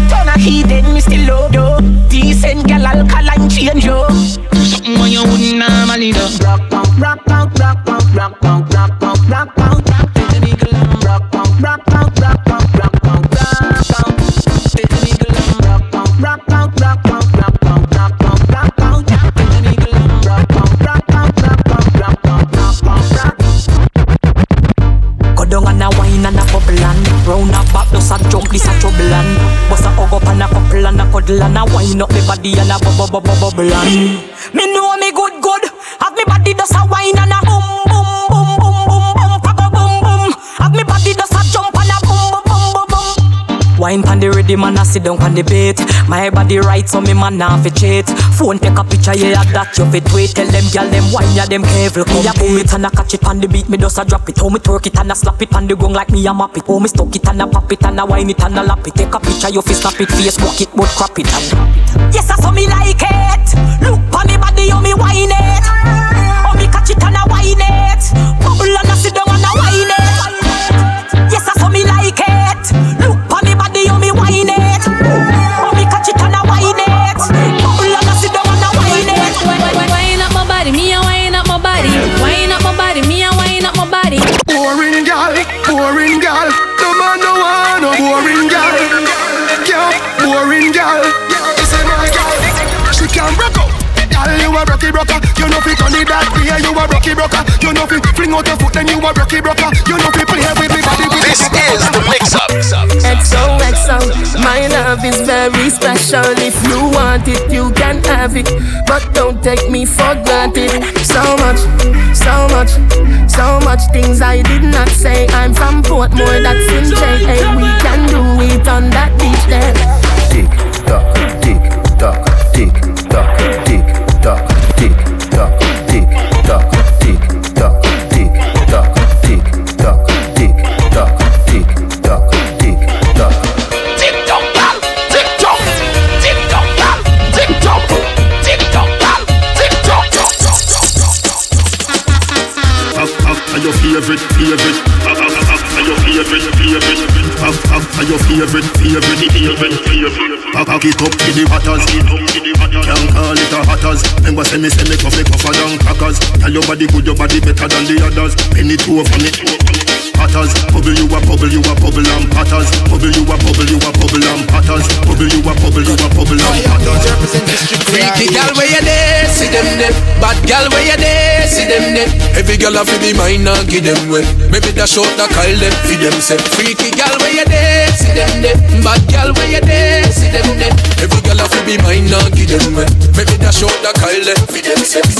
Tuna heat then me still love you. Decent gal, alkaline change you. Something when you wouldn't normally do. Rock punk, rock punk, rock punk, rock punk, rock punk, rock punk. Rock rock rock rock rock. Rock rock rock and a wine and a bubble and round a just a jump, this a trouble and Bust a hug up and a couple and a cuddle and a wine up. Me body and a bubble, bubble, bubble and Me know me good, good. Have me body just a wine and a boom, Wine pan the ready man, I sit down on the bait My body right, so me man nah fi cheat Phone take a picture, yeah, that you fit wait Tell them gal them wine, yeah, them careful. Me a boom it and a catch it on the beat, me just a drop it. How me twerk it and a slap it on the ground like me a map it. How me stuck it and a pop it and a wine it and a lap it. Take a picture, you fi snap it, Facebook it, but crap it. And Yes, I saw me like it. Look on me body, how me wine it. How me catch it and a wine it. Bubble and a sit boring gal. No man no want no boring gal. Yeah, boring gal. This is my gal. She can rock up. Gal, you a rocky rocker. You know fi turn it that way. You a rocky rocker. You know fi fling out your foot, then you a rocky rocker. You know fi play with me body. This is the mix up. XOXO, my love is very special. If you want it, you can have. But don't take me for granted. So much, so much, so much things I did not say. I'm from Portmore, that's in JA. We can do it on that beach there. Tick tock, tick it up to the hatters. Can't call it a hatters. Remember, say me, say me, coffee, cough, down crackers. Tell your body good, your body better than the others. Penny two for me. Hatters, bubble you a bubble, you a bubble and patters. Bubble you a bubble, you a bubble and patters. Bubble you a bubble, you a bubble and patters. Freaky gal where you there, see them there. Bad gal where you there, see them there. Every gal have to be mine and give them way. Maybe that short that call them, feed them say. Freaky gal where you there, see them there. Bad gal where you there, see them there. Every gal have to be mine not give them way. Make me dash out the Kyle for them sex.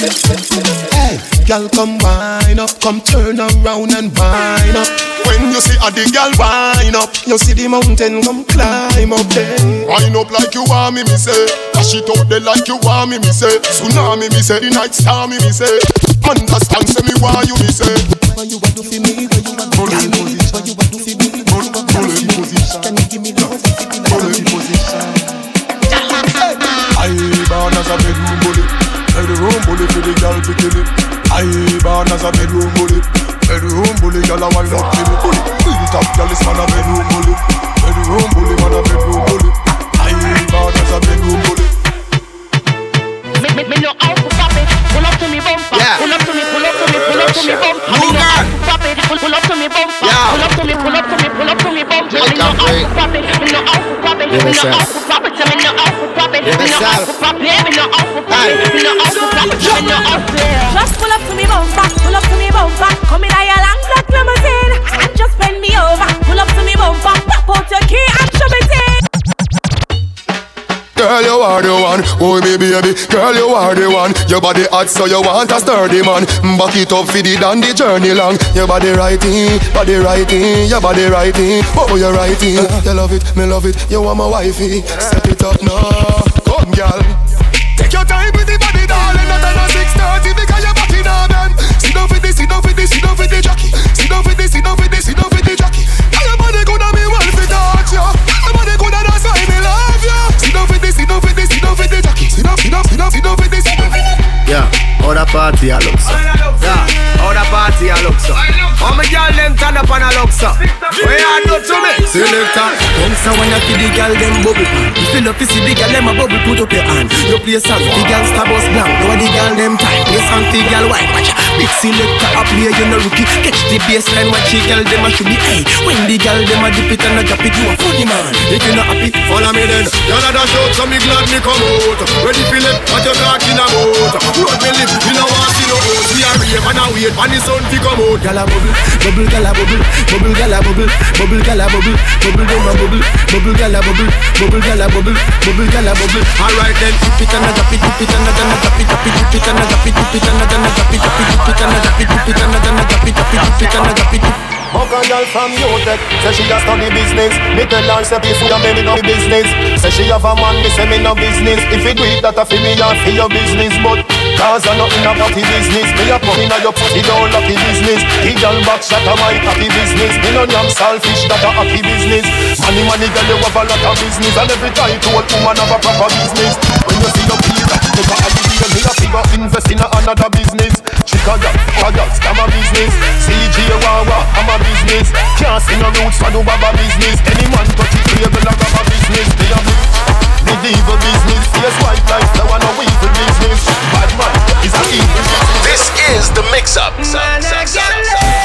Hey, girl, come wine up, come turn around and wine up. When you see a the girl wine up, you see the mountain come climb up there. Wine up like you want me, me say. Dash it out there like you want me, me say. Tsunami, me say. The night star, me, me say. Understand, say me why you, me say. Why you want to feel me? Why you want to feel me? Why you want to feel me? Can you give me love? Pulling position. I born as a bedroom bully, bedroom bully for the girl bikini. I born as a bedroom bully, bedroom bully, girl a wind up me. Built up, girl is man a bedroom bully, bedroom bully, man a bedroom bully. I born as a bedroom bully. Me, me, me know how to pop it. Pull up to me bumper. Yeah. Pull up to me, pull up to me, pull up to me bumper. Me know how to pop it. Pull, pull up to me bumper. Yeah. Pull up to me, pull up to me, pull up to me bumper. Me know how to pop it. Me know how to pop it. Me know how to pop it. Me know how to pop it. Me know how to pop it. Me know how to pop it. Me know how to pop. Me know. Just pull up to me bumper, pull up to me bumper. Come in a your long black limousine and just bend me over. Pull up to me bumper, pop out your key and shove it in. Girl, you are the one, oh me baby. Girl, you are the one. Your body hot, so you want a sturdy man. Back it up for the down the journey long. Your body righty, body righty, your body righty. Oh, you righty. You love it, me love it. You want my wifey. Set it up now, come, girl. Take your time with the body, darling. Not on a six thirty because your body now done. Sit down for this, sit down for this, sit down for the jockey. Sit down for so when you see the girl them bubble. If you love to see the girl them a bubble, put up your hand. You play song, the girl star bus blank. Now the girl them time, play song the girl wine Watch ya, big selector a play, you no rookie Catch the baseline, watch the girl them a should be Hey, when the girl them a dip it and a drop it You a funny man, if you not happy, follow me then Y'all a dash out, so me glad me come out. Ready for it, what you talking about? Road me live, you know what you know. We are rave and a wait, and the sun fi come out. Gyal a bubble, bubble gyal a bubble, bubble gyal a bubble, bubble gyal a bubble, bubble them a bubble, bubble gyal a bubble, bubble gyal a bubble, bubble gyal a bubble. Alright then, Dip it and a drop it, dip it and a drop it, drop it, dip it and a drop it, dip it and a drop it, a drop it, dip it and a then a drop it, drop it, dip it and a drop it. Buck a girl from Utrecht Say she a study business. Me tell her say peace and me no business. Say she have a man, me say me no business. If you do it, that a fi me and fi your business. But cause I nothing about the business. Me a put inna your putty down lucky business. The girl back shot a my happy business. Me no damn selfish, that a happy business. Money, money, girl, you have a lot of business. And every time to old woman have a proper business. When you see your pizza, take a idea Me a figure invest in a another business Chica girl, a girl, scam a business CG Wawa, I'm a business. Can't see no roots for no baba business. Any man touch it, label a business. They a medieval business. Face white life, no one no evil business. Bad man is a evil business. This is the mix up. DJ Kevin. No man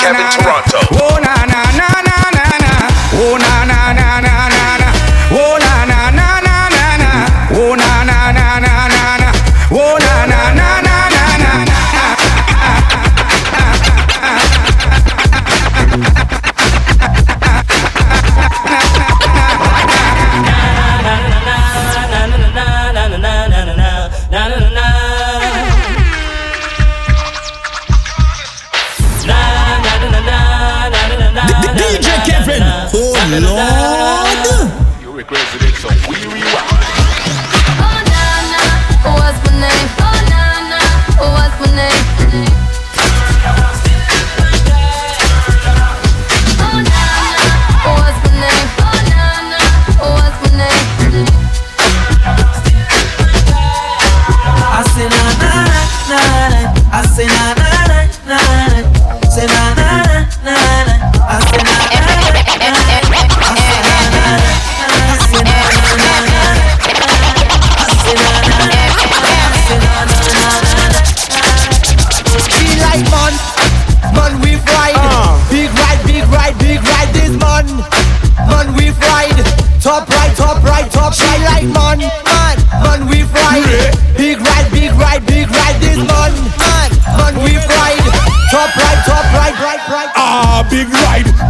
Kevin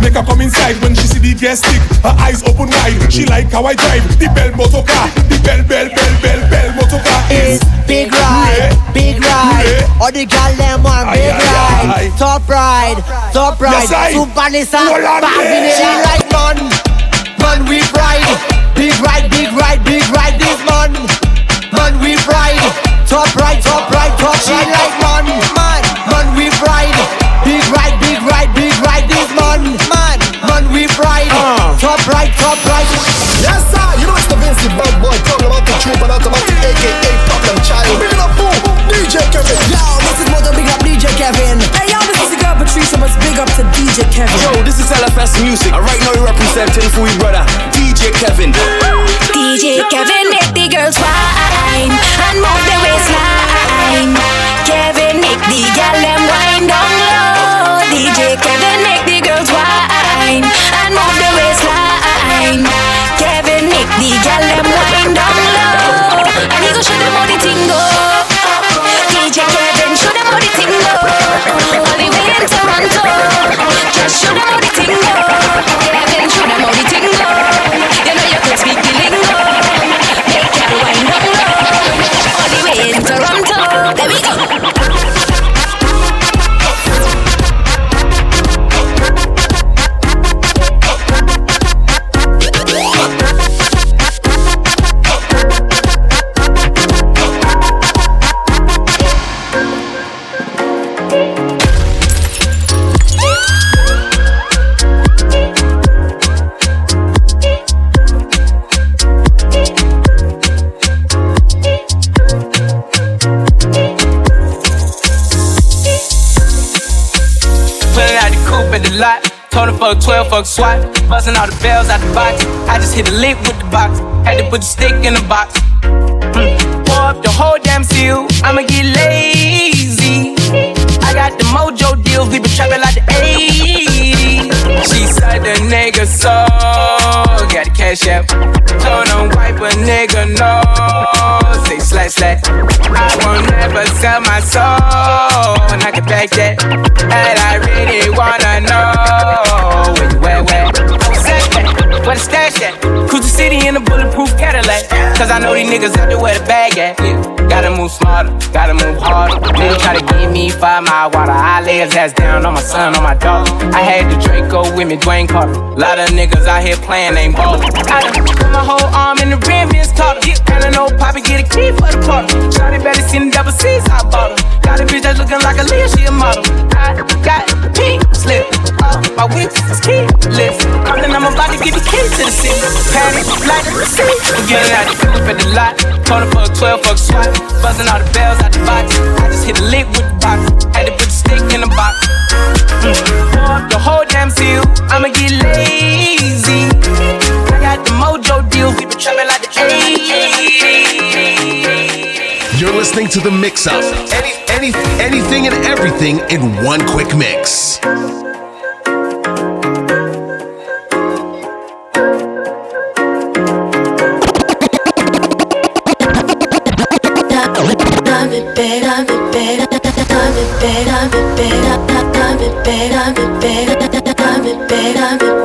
Make her come inside when she see the gas stick. Her eyes open wide. She like how I drive the bell motor car. The bell, bell, bell, bell, bell motor car is Big ride, big ride. All the gal them want big ride. Top ride, top ride. Super Nissan, Hold on Barbie there. She like man, man we ride. Big ride, big ride, big ride. This man, man we ride. Top right, top right, top. She like man, man, man we ride. Big ride, big ride, big ride. This man, man, man we ride. Ah. Top right, top right. Yes, sir. You know it's the Vincy Bad Boy talking about the troop and automatic, aka Problem Child. Big up, boom, DJ Kevin. Yo, this is Moto Big Up DJ Kevin. Hey yo, this is the girl Patricia, must big up to DJ Kevin. Yo, this is LFS Music, and right now you're representing for we brother, DJ Kevin. DJ Kevin make the girls whine and move their waistline. Kevin make the gal them wind down just show them 12, fuck SWAT. Busting all the bells out the box. I just hit a lick with the box. Had to put the stick in the box. Hmm. Pour up the whole damn seal. I'ma get lazy. I got the mojo deals. We been trapping like the 80s. She said the nigga stash at. Told them wipe a nigga no. Say slash slash. Won't never sell my soul. And I can back that. And I really wanna know where you at, where? Where the stash at? In a bulletproof Cadillac. Cause I know these niggas out there where the bag at. Yeah. Gotta move smarter, gotta move harder. Nigga try to give me five mile water. I lay his ass down on my son, on my daughter. I had the Draco with me, Dwayne Carter. Lot of niggas out here playing, ain't ballin'. I done put my whole arm in the rim, Vince Carter. And I know Poppy get a key for the party. Shawty better seen the double C's, I bought her. Got a bitch that's looking like a Leah, she a model. I got pink slip, uh, my whip is key list. Calling, I'm about to get the key to the city. Panic, like at the lot. Told for a 12 fuck swap. Buzzing all the bells out the box. I just hit a lick with the box. Had to put the stick in the box. Mm. The whole damn seal. I'ma get lazy. I got the mojo deal. We been trapping like the 80s. You're listening to the mix up. Any, any, anything and everything in one quick mix. I'm a bit, I'm a bit, I'm a bit, I'm a bit.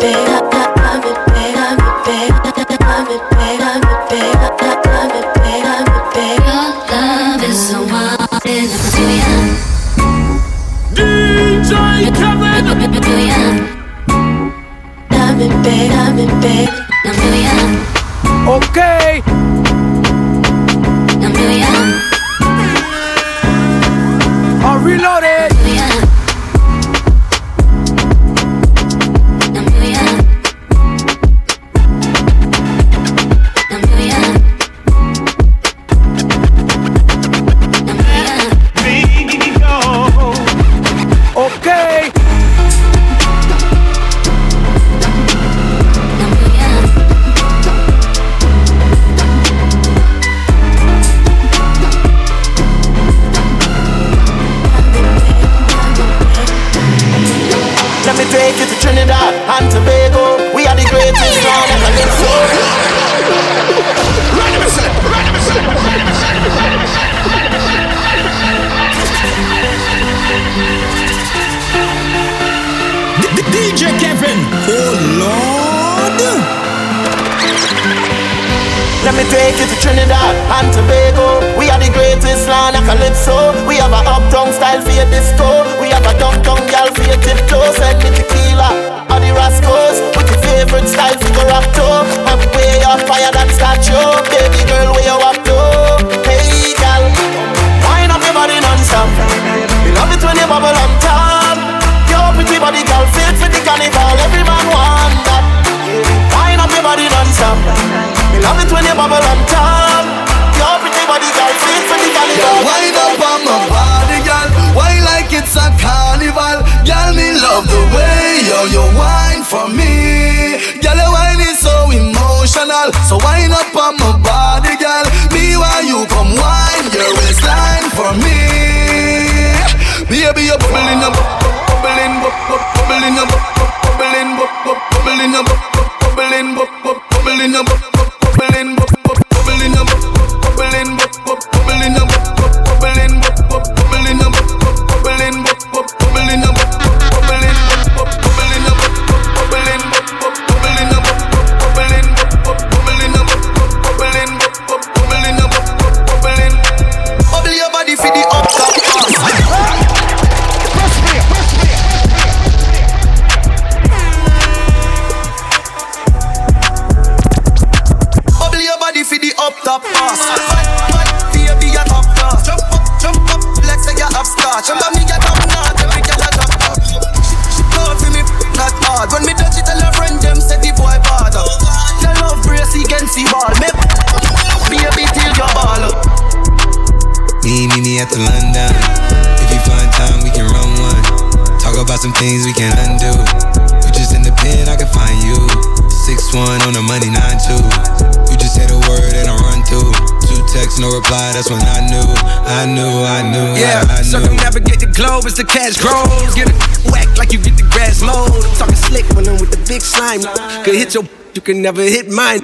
Hit your you can never hit mine.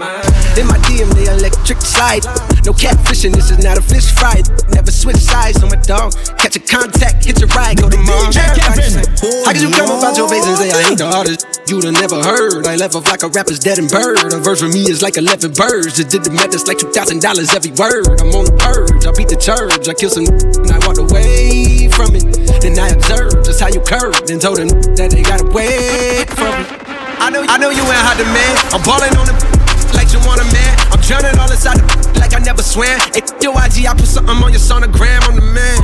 In my DM, they electric slide. No catfishing, this is not a fish fry. Never switch sides on my dog. Catch a contact, hit your ride, go to Mars. How can you come about your face and say I ain't the artist? You'd have never heard. I left off like a rapper's dead and bird. A verse for me is like 11 birds. Just did the math, it's like $2,000 every word. I'm on the purge, I beat the church. I kill some and I walked away from it. Then I observed just how you curved and told them that they gotta wait from it. I know, I know you ain't hot man. I'm balling on the *laughs* like you want a man. I'm drowning all inside the *laughs* like I never swam. Hey, yo, IG, I put something on your sonogram. I'm the man.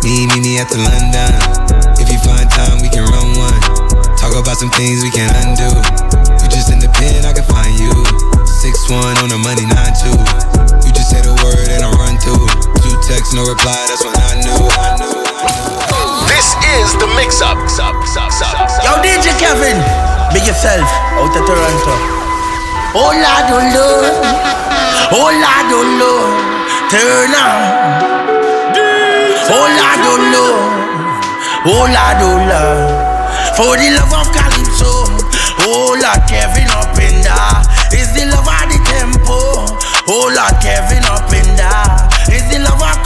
Me, me, me at the London. If you find time, we can run one. Talk about some things we can undo. You just in the pen, I can find you. Six one on the money, nine two. You just say the word and I run through. Two texts, no reply. That's when I knew. I knew. This is the mix up. Yo, DJ Kevin, be yourself out of Toronto. Oh Lord, oh Lord, oh Lord, oh Lord, turn on. Oh Lord, oh Lord, oh Lord, oh Lord, for the love of Calypso. Oh Lord, Kevin up in there. Is the love of the tempo. Oh Lord, Kevin up in there. Is the love of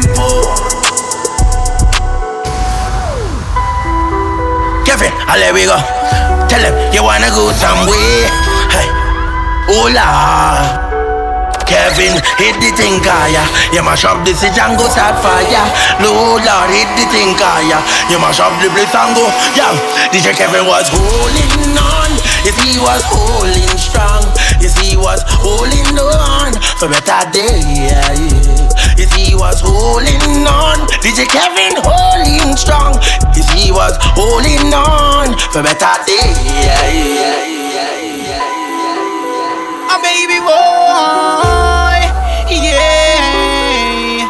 tempo. Kevin, I'll let we go. Tell him you wanna go somewhere. Hey, Lord. Kevin, hit the thing, kaya. You mash up the city go start fire. Lord, hit the thing, kaya. You mash up the place and go. Yeah, DJ Kevin was holding on. Yes, he was holding strong. Yes, he was holding on for better day. Yeah, yeah. Yes, he was holding on. DJ Kevin holding strong. Yes, he was holding on for better day. Yeah, yeah, yeah, yeah, yeah. A baby boy, yeah.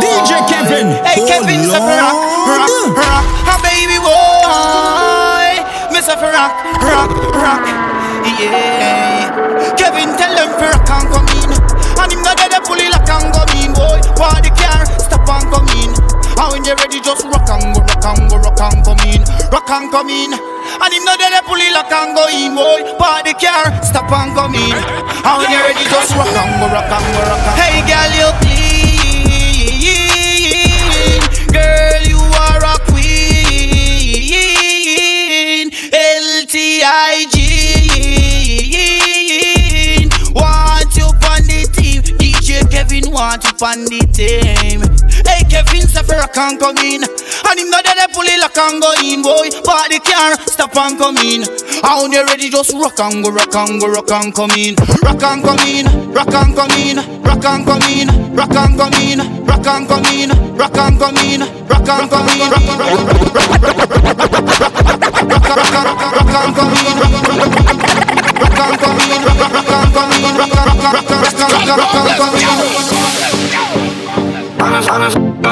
DJ Kevin, hey Kevin, oh, rock, rock, rock. A baby boy, Mr. Rock, rock, rock, yeah. Kevin, tell them for rock and come in, and him not dead and go Why the car stop and come in? And when you're ready, just rock and go, rock and go, rock and come in, rock and come in. And him not dead fully lock and go in, boy. Park the car, stop and come in. And when you're ready, just rock and go, rock and go, rock and Hey, girl, you clean. Girl, you are a queen. LTIG. Kevin want you on the team. Hey, Kevin say for rock and come in. And him not there pull it lock and go in, boy. Park the car, stop and come in. And when you ready, just rock and go, rock and go. Rock and come in, rock and come in, rock and come in, rock and come in, rock and come in, rock and come in, rock and come in, rock and come in, rock and come in,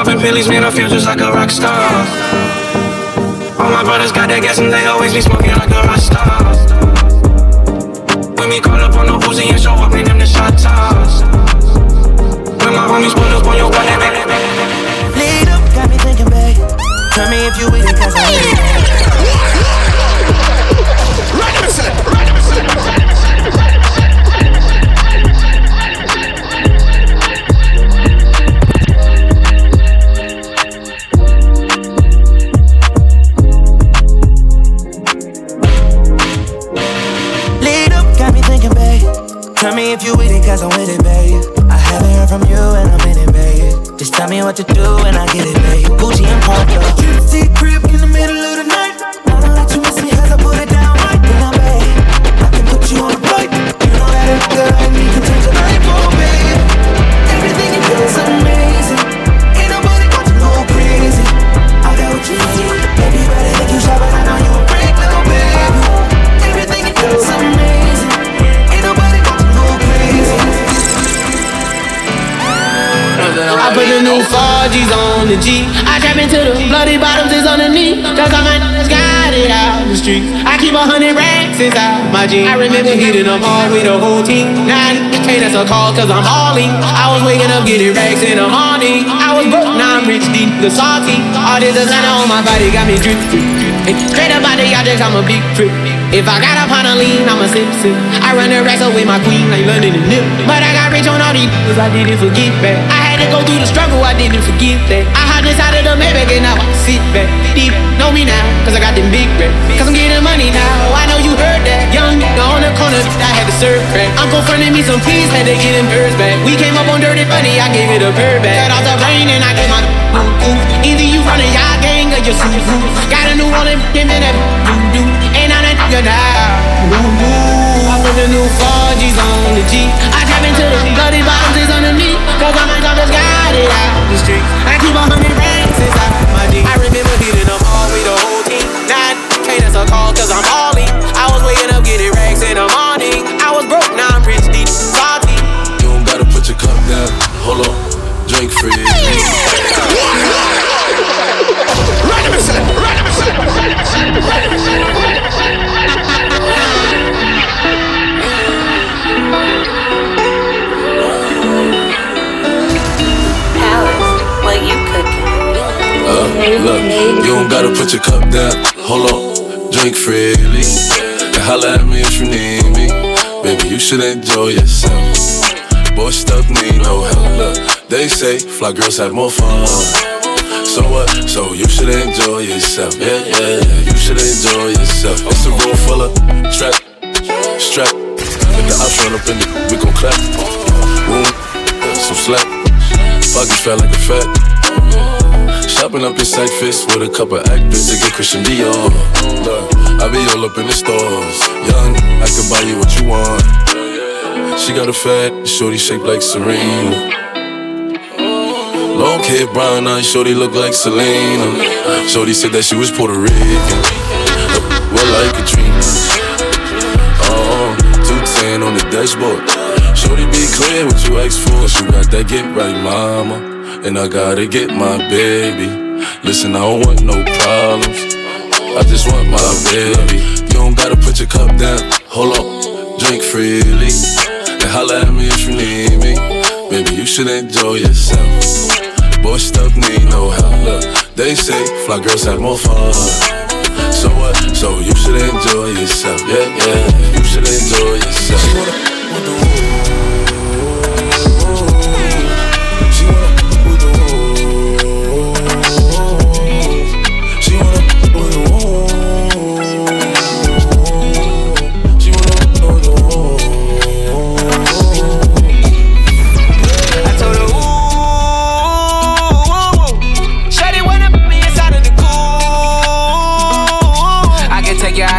popping pills mean I feel just like a rock star. All my brothers got that gas and they always be smoking like a rock star. When we call up on the Uzi and show up in them the shot toss. When my homies pull up on your body, baby. Lead up, got me thinking, babe. Tell me if you with it, cause I'm with it. What to do and I get it, babe. Gucci and Poncho. Gypsy crib I put the new 4Gs on the G. I trap into the bloody bottoms the knee. Cause all my niggas got it out the street. I keep a hundred racks inside my jeans. I remember hitting them hard with the whole team. Now I can't answer calls cause I'm hauling. I was waking up getting racks in the morning. I was broke, now I'm rich, deep, the salty. All this designer on my body got me drip, drip, drip. Straight up out the objects, I'm a big trip. If I got up on a lean, I'm a sip, sip. I run the racks with my queen like London and Nip. But I got rich on all these cause I didn't forget back. I had to go through the struggle, I didn't forget that. I hopped inside of the Maybach and now I sit back. Deep, know me now, cause I got them big racks. Cause I'm getting money now, oh, I know you heard that. Young nigga on the corner, I had to serve crack. Uncle fronted me some peas, had to get them birds back. We came up on dirty money, I gave it a bird back. Cut off the brain and I gave my Either you running y'all gang or you see Got a new one and that do Ain't on that. I put the new 4Gs on the G. I tap into the bloody bottoms is underneath. Cause all my jobbers got it out the street. I keep a hundred racks inside my D. I remember hitting them all with the whole team. Now can't answer call cause I'm balling. Gotta put your cup down. Hold on, drink freely. And holla at me if you need me. Baby, you should enjoy yourself. Boy, stuff need no help. They say fly girls have more fun. So what? So you should enjoy yourself. Yeah, yeah, you should enjoy yourself. It's a room full of strap, strap. If the ops run up in the, we gon' clap. Room, some slack. Pockets fat like a fat. Shopping up in sight fist with a couple actors to get Christian Dior. Look, I be all up in the stores. Young, I can buy you what you want. She got a fat, shorty shaped like Serena. Long hair, brown eyes, shorty look like Selena. Shorty said that she was Puerto Rican. Well, like Katrina. Uh-huh, oh, 210 on the dashboard. Shorty be clear what you ask for. You got that get right, mama. And I gotta get my baby. Listen, I don't want no problems. I just want my baby. You don't gotta put your cup down. Hold on, drink freely. And holla at me if you need me. Baby, you should enjoy yourself. Boy, stuff need no help. Look, they say fly girls have more fun. So what? So you should enjoy yourself. Yeah, yeah, you should enjoy yourself.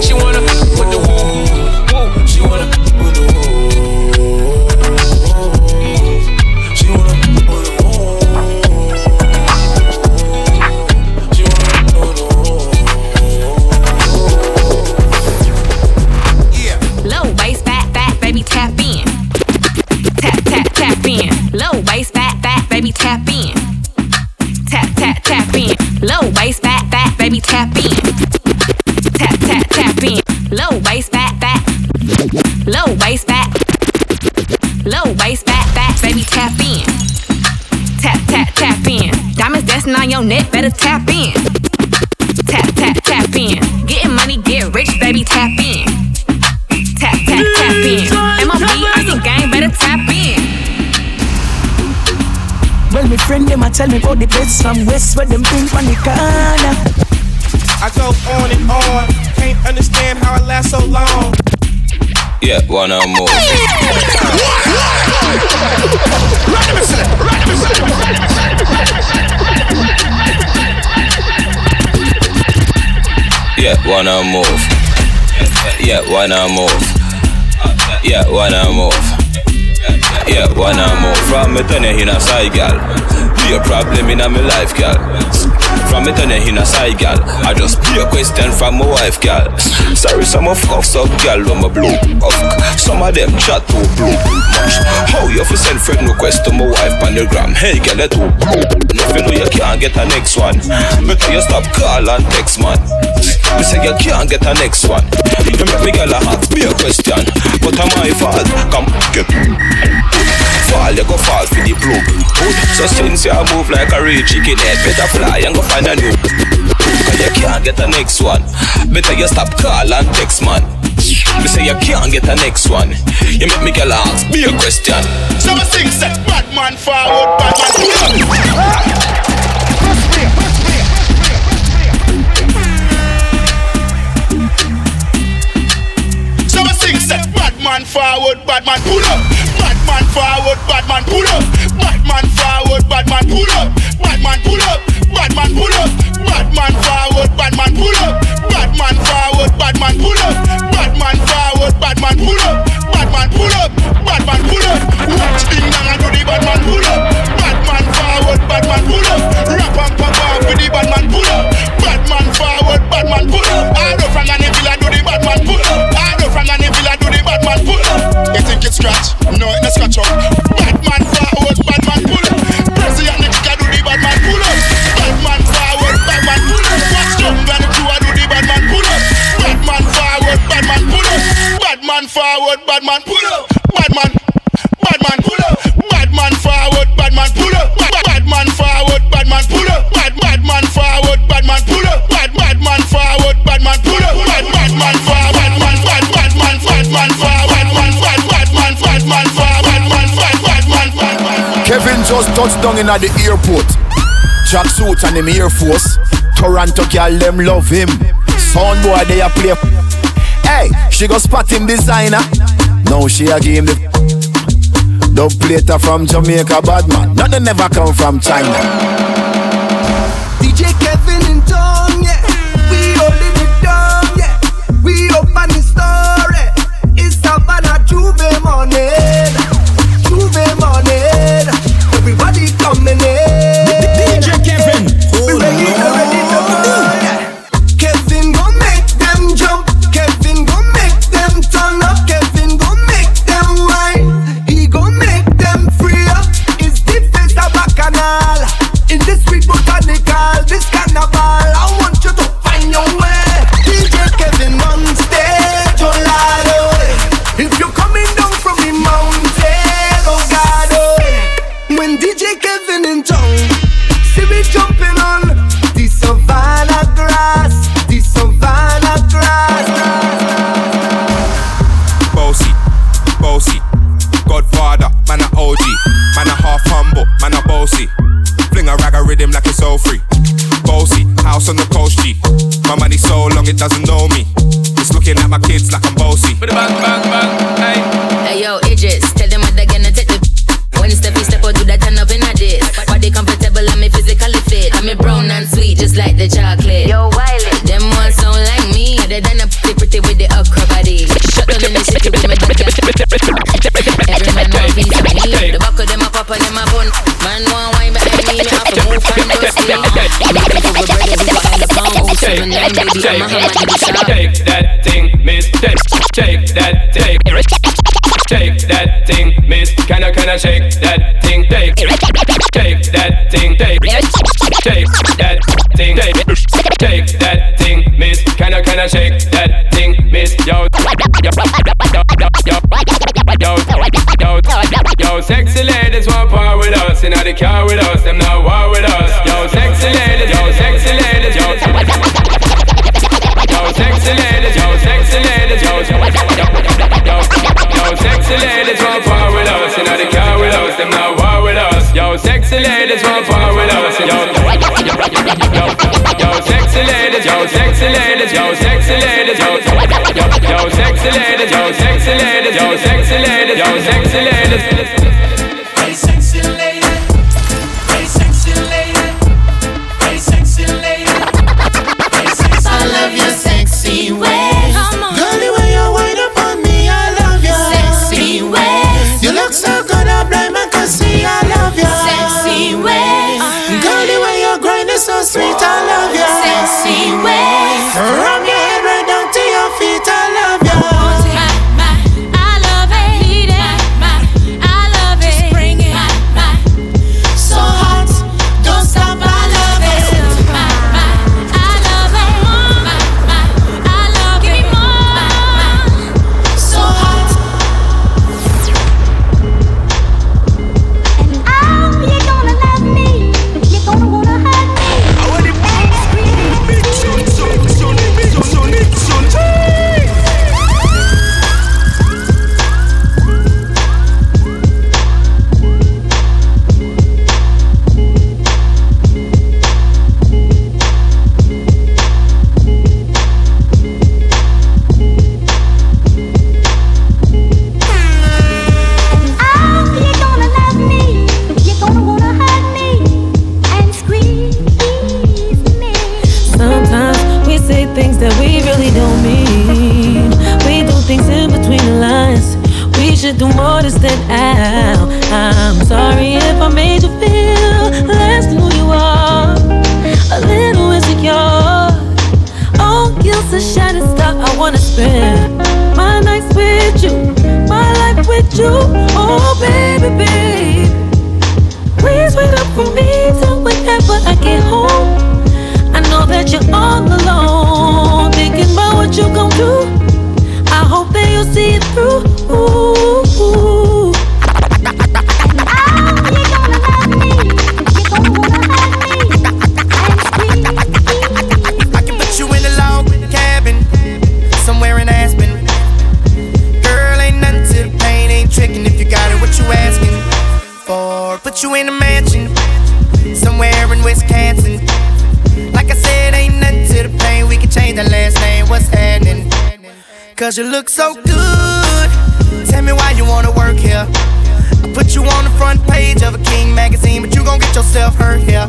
She wanna with the woo. Your tap in. Tap, tap, tap in. Getting money, get rich, baby, tap in. Tap, tap, tap in. MLB, Icy Gang, better tap in. Well, my friend them a tell me about the best from West where them think on the corner. I go on and on, can't understand how I last so long. Yeah, wanna move. Yeah, wanna move. Yeah, wanna move. Yeah, wanna move. Yeah, wanna move. From me turn in a side, gal. Be a problem in a me life, gal. From me turn in a side, gal. I just be a question from my wife, gal. Sorry, some of fucks up, gal, when my blue. Fuck. Some of them chat too blue. Much. How you fi send friend request to my wife on the gram? Hey, gal, that too blue. Nothing know you can't get a next one. Better you stop call and text, man. Me say you can't get a next one. You make me girl a ask me a question, but am I fault? Come get fall, you go fall for the blue. So since you move like a real chicken head, better fly and go find a new. Cause you can't get a next one. Better you stop call and text man. Me say you can't get a next one. You make me girl ask me a question. So I sing set bad man forward, bad man man forward, bad man pull up. Bad man forward, bad man pull up. Bad man forward, bad man pull up. Bad man pull up. Bad man pull up. Bad forward, bad man pull up. Bad man forward, bad man pull up. Bad man forward, bad Kevin just down in at the airport. Tracksuit and him Air Force. Toronto girl them love him. Sound boy they a play. Hey, she go spot him designer. Now she a him the dub plater from Jamaica, bad man. Nothing never come from China. Baby, I'm a hammer to the shop Take that thing, miss. Take, take that thing. Take that thing, miss. Can I, can I shake that thing? Take, take that thing. Take, take that thing. Take, take that thing, miss. Can I, can I shake that thing, miss? Yo, yo, yo, yo, yo, yo, yo, sexy ladies want part with us. In the car with us, them not war yo, sexy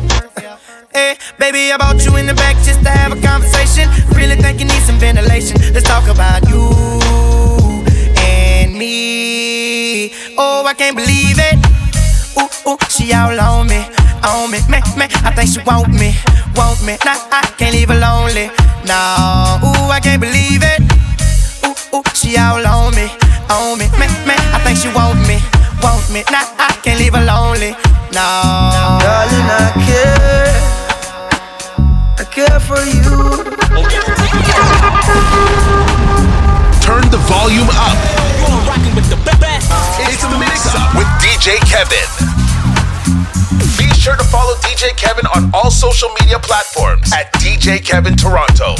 here. Eh, hey, baby, I brought you in the back just to have a conversation. Really think you need some ventilation. Let's talk about you and me. Oh, I can't believe it. Ooh, ooh, she all on me, on me, me, me. I think she want me, want me. Nah, I can't leave her lonely. No, ooh, I can't believe it. Ooh, ooh, she all on me, on me, me, me. I think she want me, want me. Nah, I can't leave her lonely. No, darling, I care. I care for you. Turn the volume up. It's the mix up with DJ Kevin. Be sure to follow DJ Kevin on all social media platforms at DJ Kevin Toronto.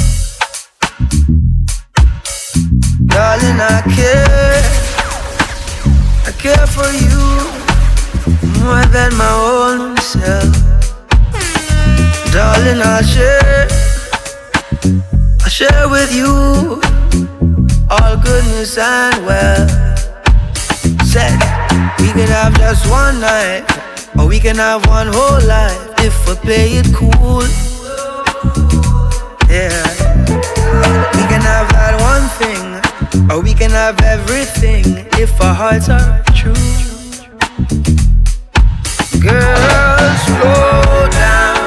Darling, I care. Care for you more than my own self. Darling, I'll share. I'll share with you all goodness and wealth. Said we can have just one night, or we can have one whole life if we play it cool. Yeah. We can have that one thing, or we can have everything if our hearts are true. Girl, slow down.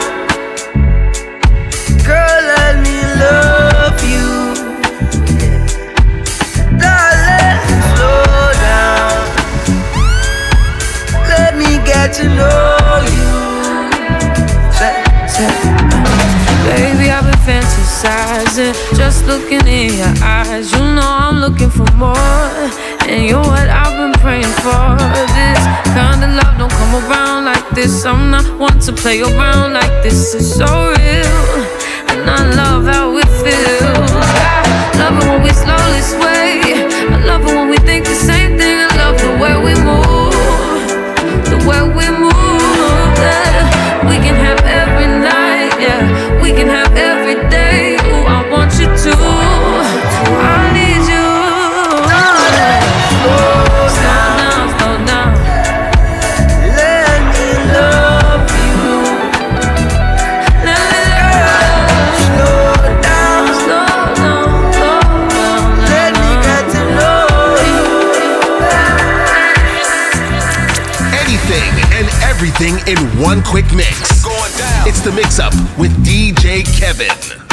Girl, let me love you. Darling, slow down. Let me get to know you. Say, uh, Baby, I've been fantasizing, just looking in your eyes. You know I'm looking for more, and you're what I've been praying for. This kind of love don't come around like this. I'm not one to play around like this. It's so real, and I love how it feels. I love it when we slowly sway. I love it when we think the same thing. I love the way we move, the way we move. Yeah. We can have every night, yeah. We can have everything in one quick mix. It's the mix up with DJ Kevin.